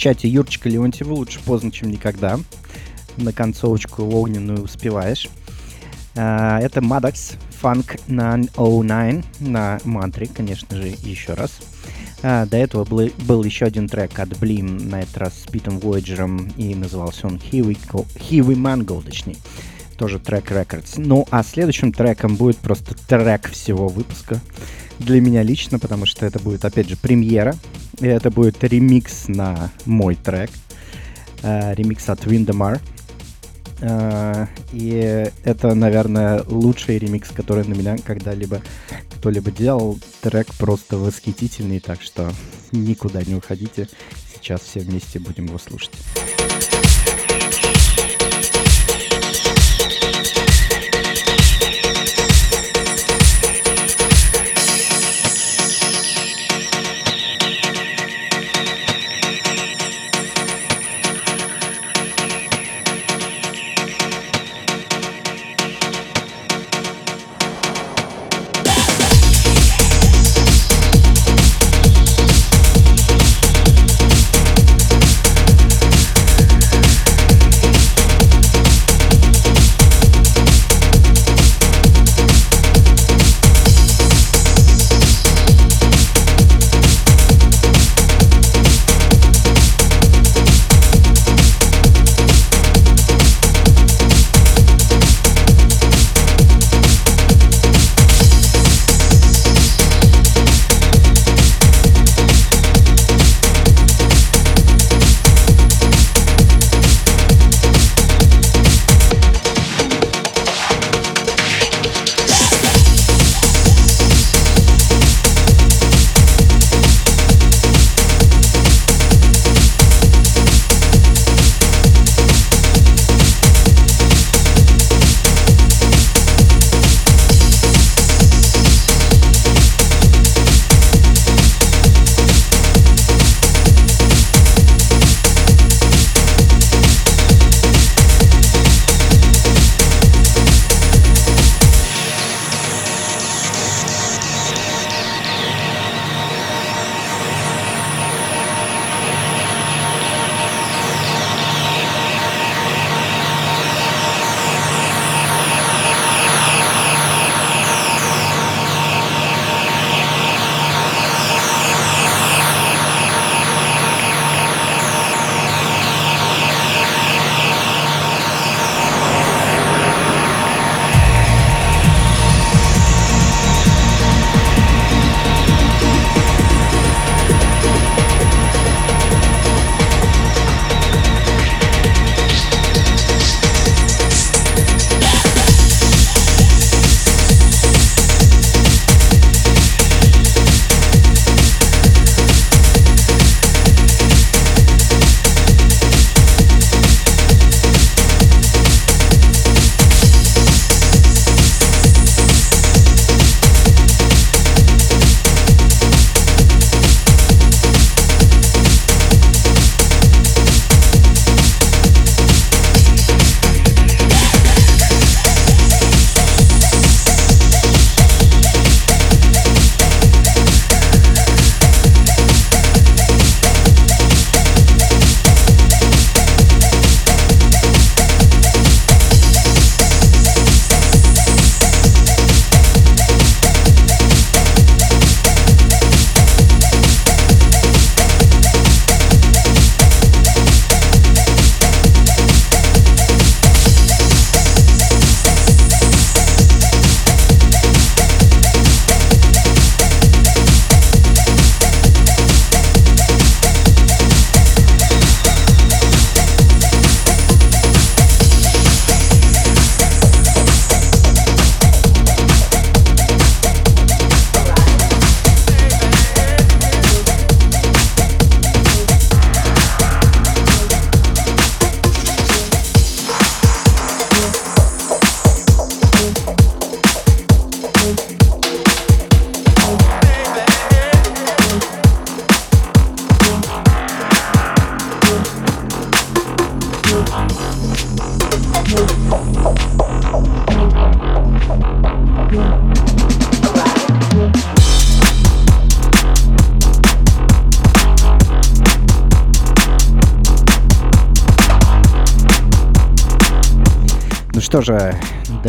Чате Юрчика Леонтьева. Лучше поздно, чем никогда. На концовочку огненную успеваешь. А, Это Maddox Funk 909 на мантре, конечно же, еще раз. А, До этого был, был еще один трек от Blim, на этот раз с Питом Вояджером, и назывался он Here We, Go, Here We Man Go, точнее. Тоже трек Records. Ну, а следующим треком будет просто трек всего выпуска. Для меня лично, потому что это будет, опять же, премьера. И это будет ремикс на мой трек. Э, ремикс от Windemar. Э, И это, наверное, лучший ремикс, который на меня когда-либо кто-либо делал. Трек просто восхитительный, так что никуда не уходите. Сейчас все вместе будем его слушать.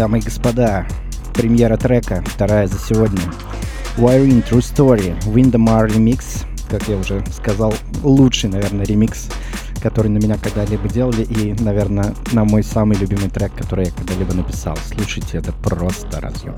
Дамы и господа, премьера трека, вторая за сегодня. Wiring True Story, Windamar Remix, как я уже сказал, лучший, наверное, ремикс, который на меня когда-либо делали, и, наверное, на мой самый любимый трек, который я когда-либо написал. Слушайте, это просто разъем.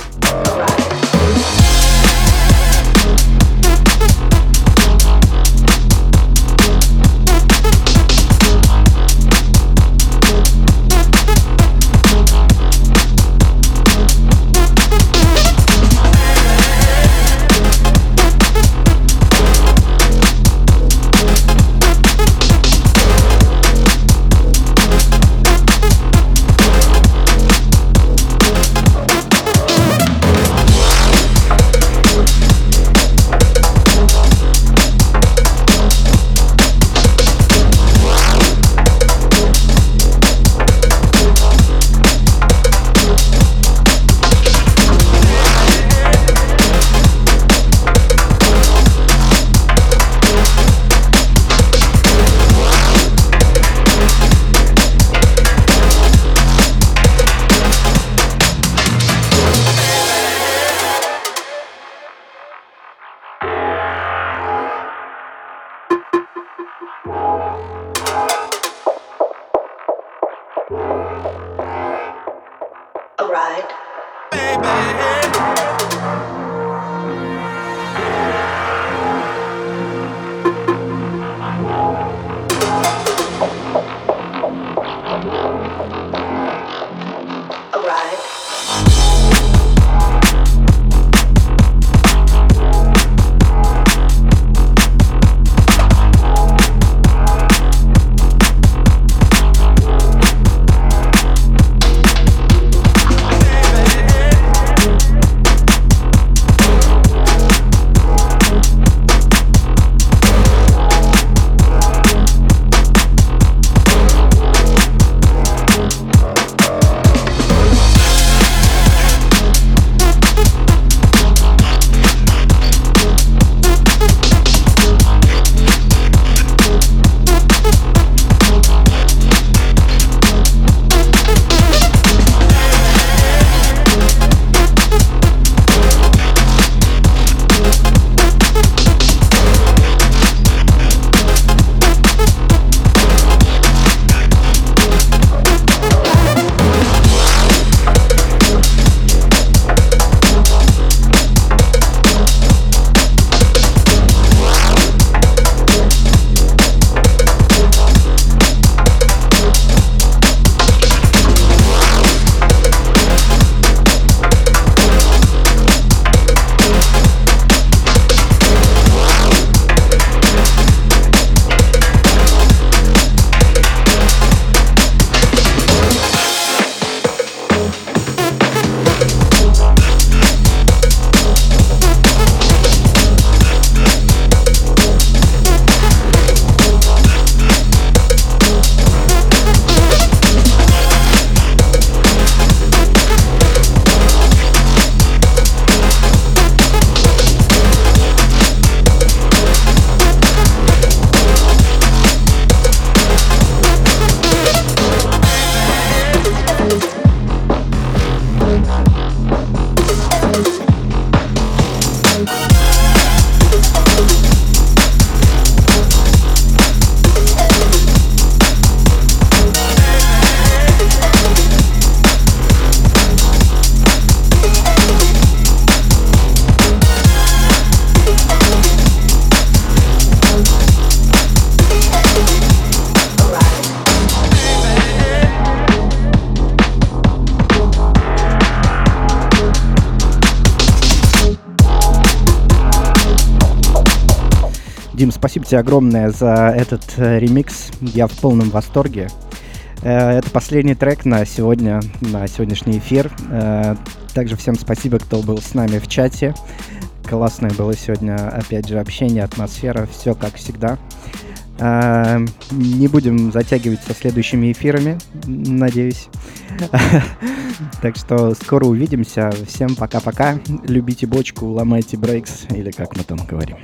Спасибо тебе огромное за этот э, ремикс. Я в полном восторге. Э, это последний трек на сегодня, на сегодняшний эфир. Э, также всем спасибо, кто был с нами в чате. Классное было сегодня, опять же, общение, атмосфера, все как всегда. Не будем затягивать со следующими эфирами, надеюсь. *laughs* Так что скоро увидимся. Всем пока-пока. Любите бочку, ломайте брейкс, или как мы там говорим.